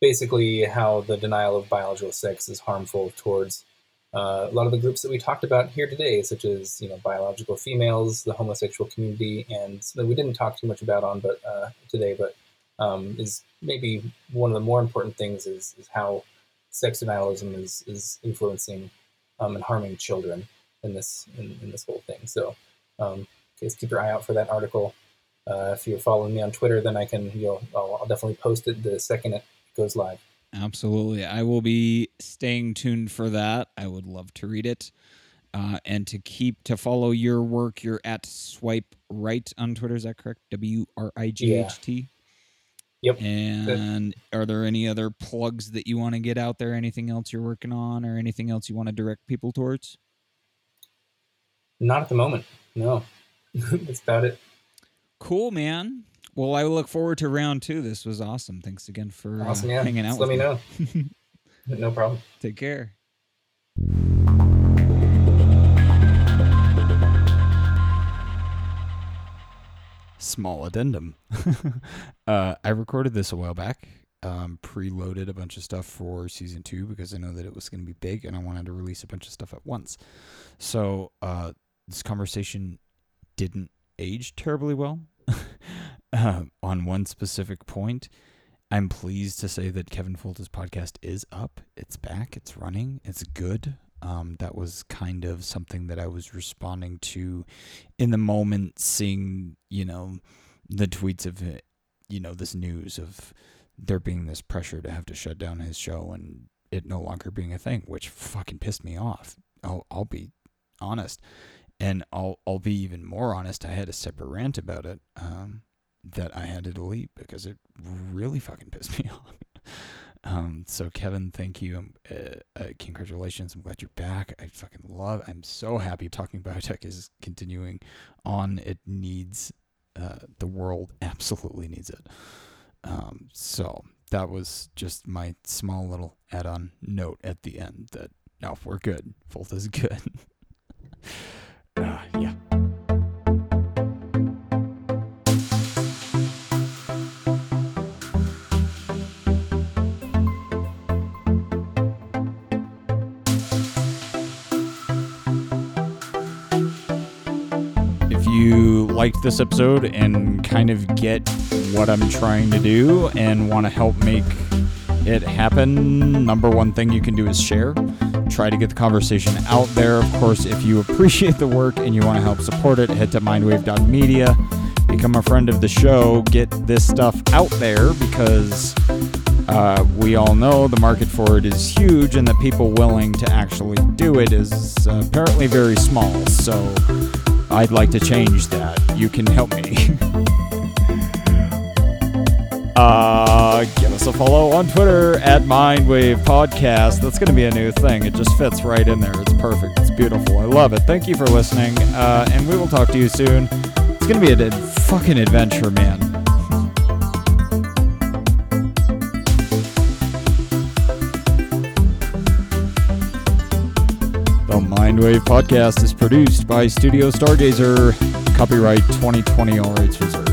basically how the denial of biological sex is harmful towards uh, a lot of the groups that we talked about here today, such as you know biological females, the homosexual community, and something we didn't talk too much about on but uh, today, but um, is maybe one of the more important things is, is how sex denialism is is influencing um, and harming children in this in, in this whole thing. So, um, keep your eye out for that article. Uh, if you're following me on Twitter, then I can you'll I'll, I'll definitely post it the second it goes live. Absolutely. I will be staying tuned for that. I would love to read it. Uh, and to keep to follow your work, you're at swipe right on Twitter. Is that correct? W R I G H T. Yep. And are there any other plugs that you want to get out there? Anything else you're working on, or anything else you want to direct people towards? Not at the moment. No, that's about it. Cool, man. Well, I look forward to round two. This was awesome. Thanks again for uh, Awesome, yeah. hanging out Just with let me know. no problem. Take care. Small addendum. uh, I recorded this a while back. Um, preloaded a bunch of stuff for season two because I know that it was going to be big and I wanted to release a bunch of stuff at once. So uh, this conversation didn't age terribly well uh, on one specific point. I'm pleased to say that Kevin Folta's podcast is up. It's back. It's running. It's good. Um, that was kind of something that I was responding to in the moment, seeing, you know, the tweets of, you know, this news of there being this pressure to have to shut down his show and it no longer being a thing, which fucking pissed me off. I'll, I'll be honest. And I'll, I'll be even more honest. I had a separate rant about it. Um, that I had to delete because it really fucking pissed me off. Um, so Kevin, thank you. Um, uh, uh, congratulations. I'm glad you're back. I fucking love. I'm so happy talking biotech is continuing on. It needs. Uh, the world absolutely needs it. Um, so that was just my small little add-on note at the end that no, we're good. Folta's good. uh, yeah. Liked this episode and kind of get what I'm trying to do and want to help make it happen, number one thing you can do is share. Try to get the conversation out there. Of course, if you appreciate the work and you want to help support it, head to mindwave.media. Become a friend of the show. Get this stuff out there because uh, we all know the market for it is huge and the people willing to actually do it is apparently very small. So I'd like to change that. You can help me. uh, give us a follow on Twitter at Mindwave Podcast. That's going to be a new thing. It just fits right in there. It's perfect. It's beautiful. I love it. Thank you for listening. Uh, and we will talk to you soon. It's going to be a fucking adventure, man. Mindwave Podcast is produced by Studio Stargazer. Copyright 2020, all rights reserved.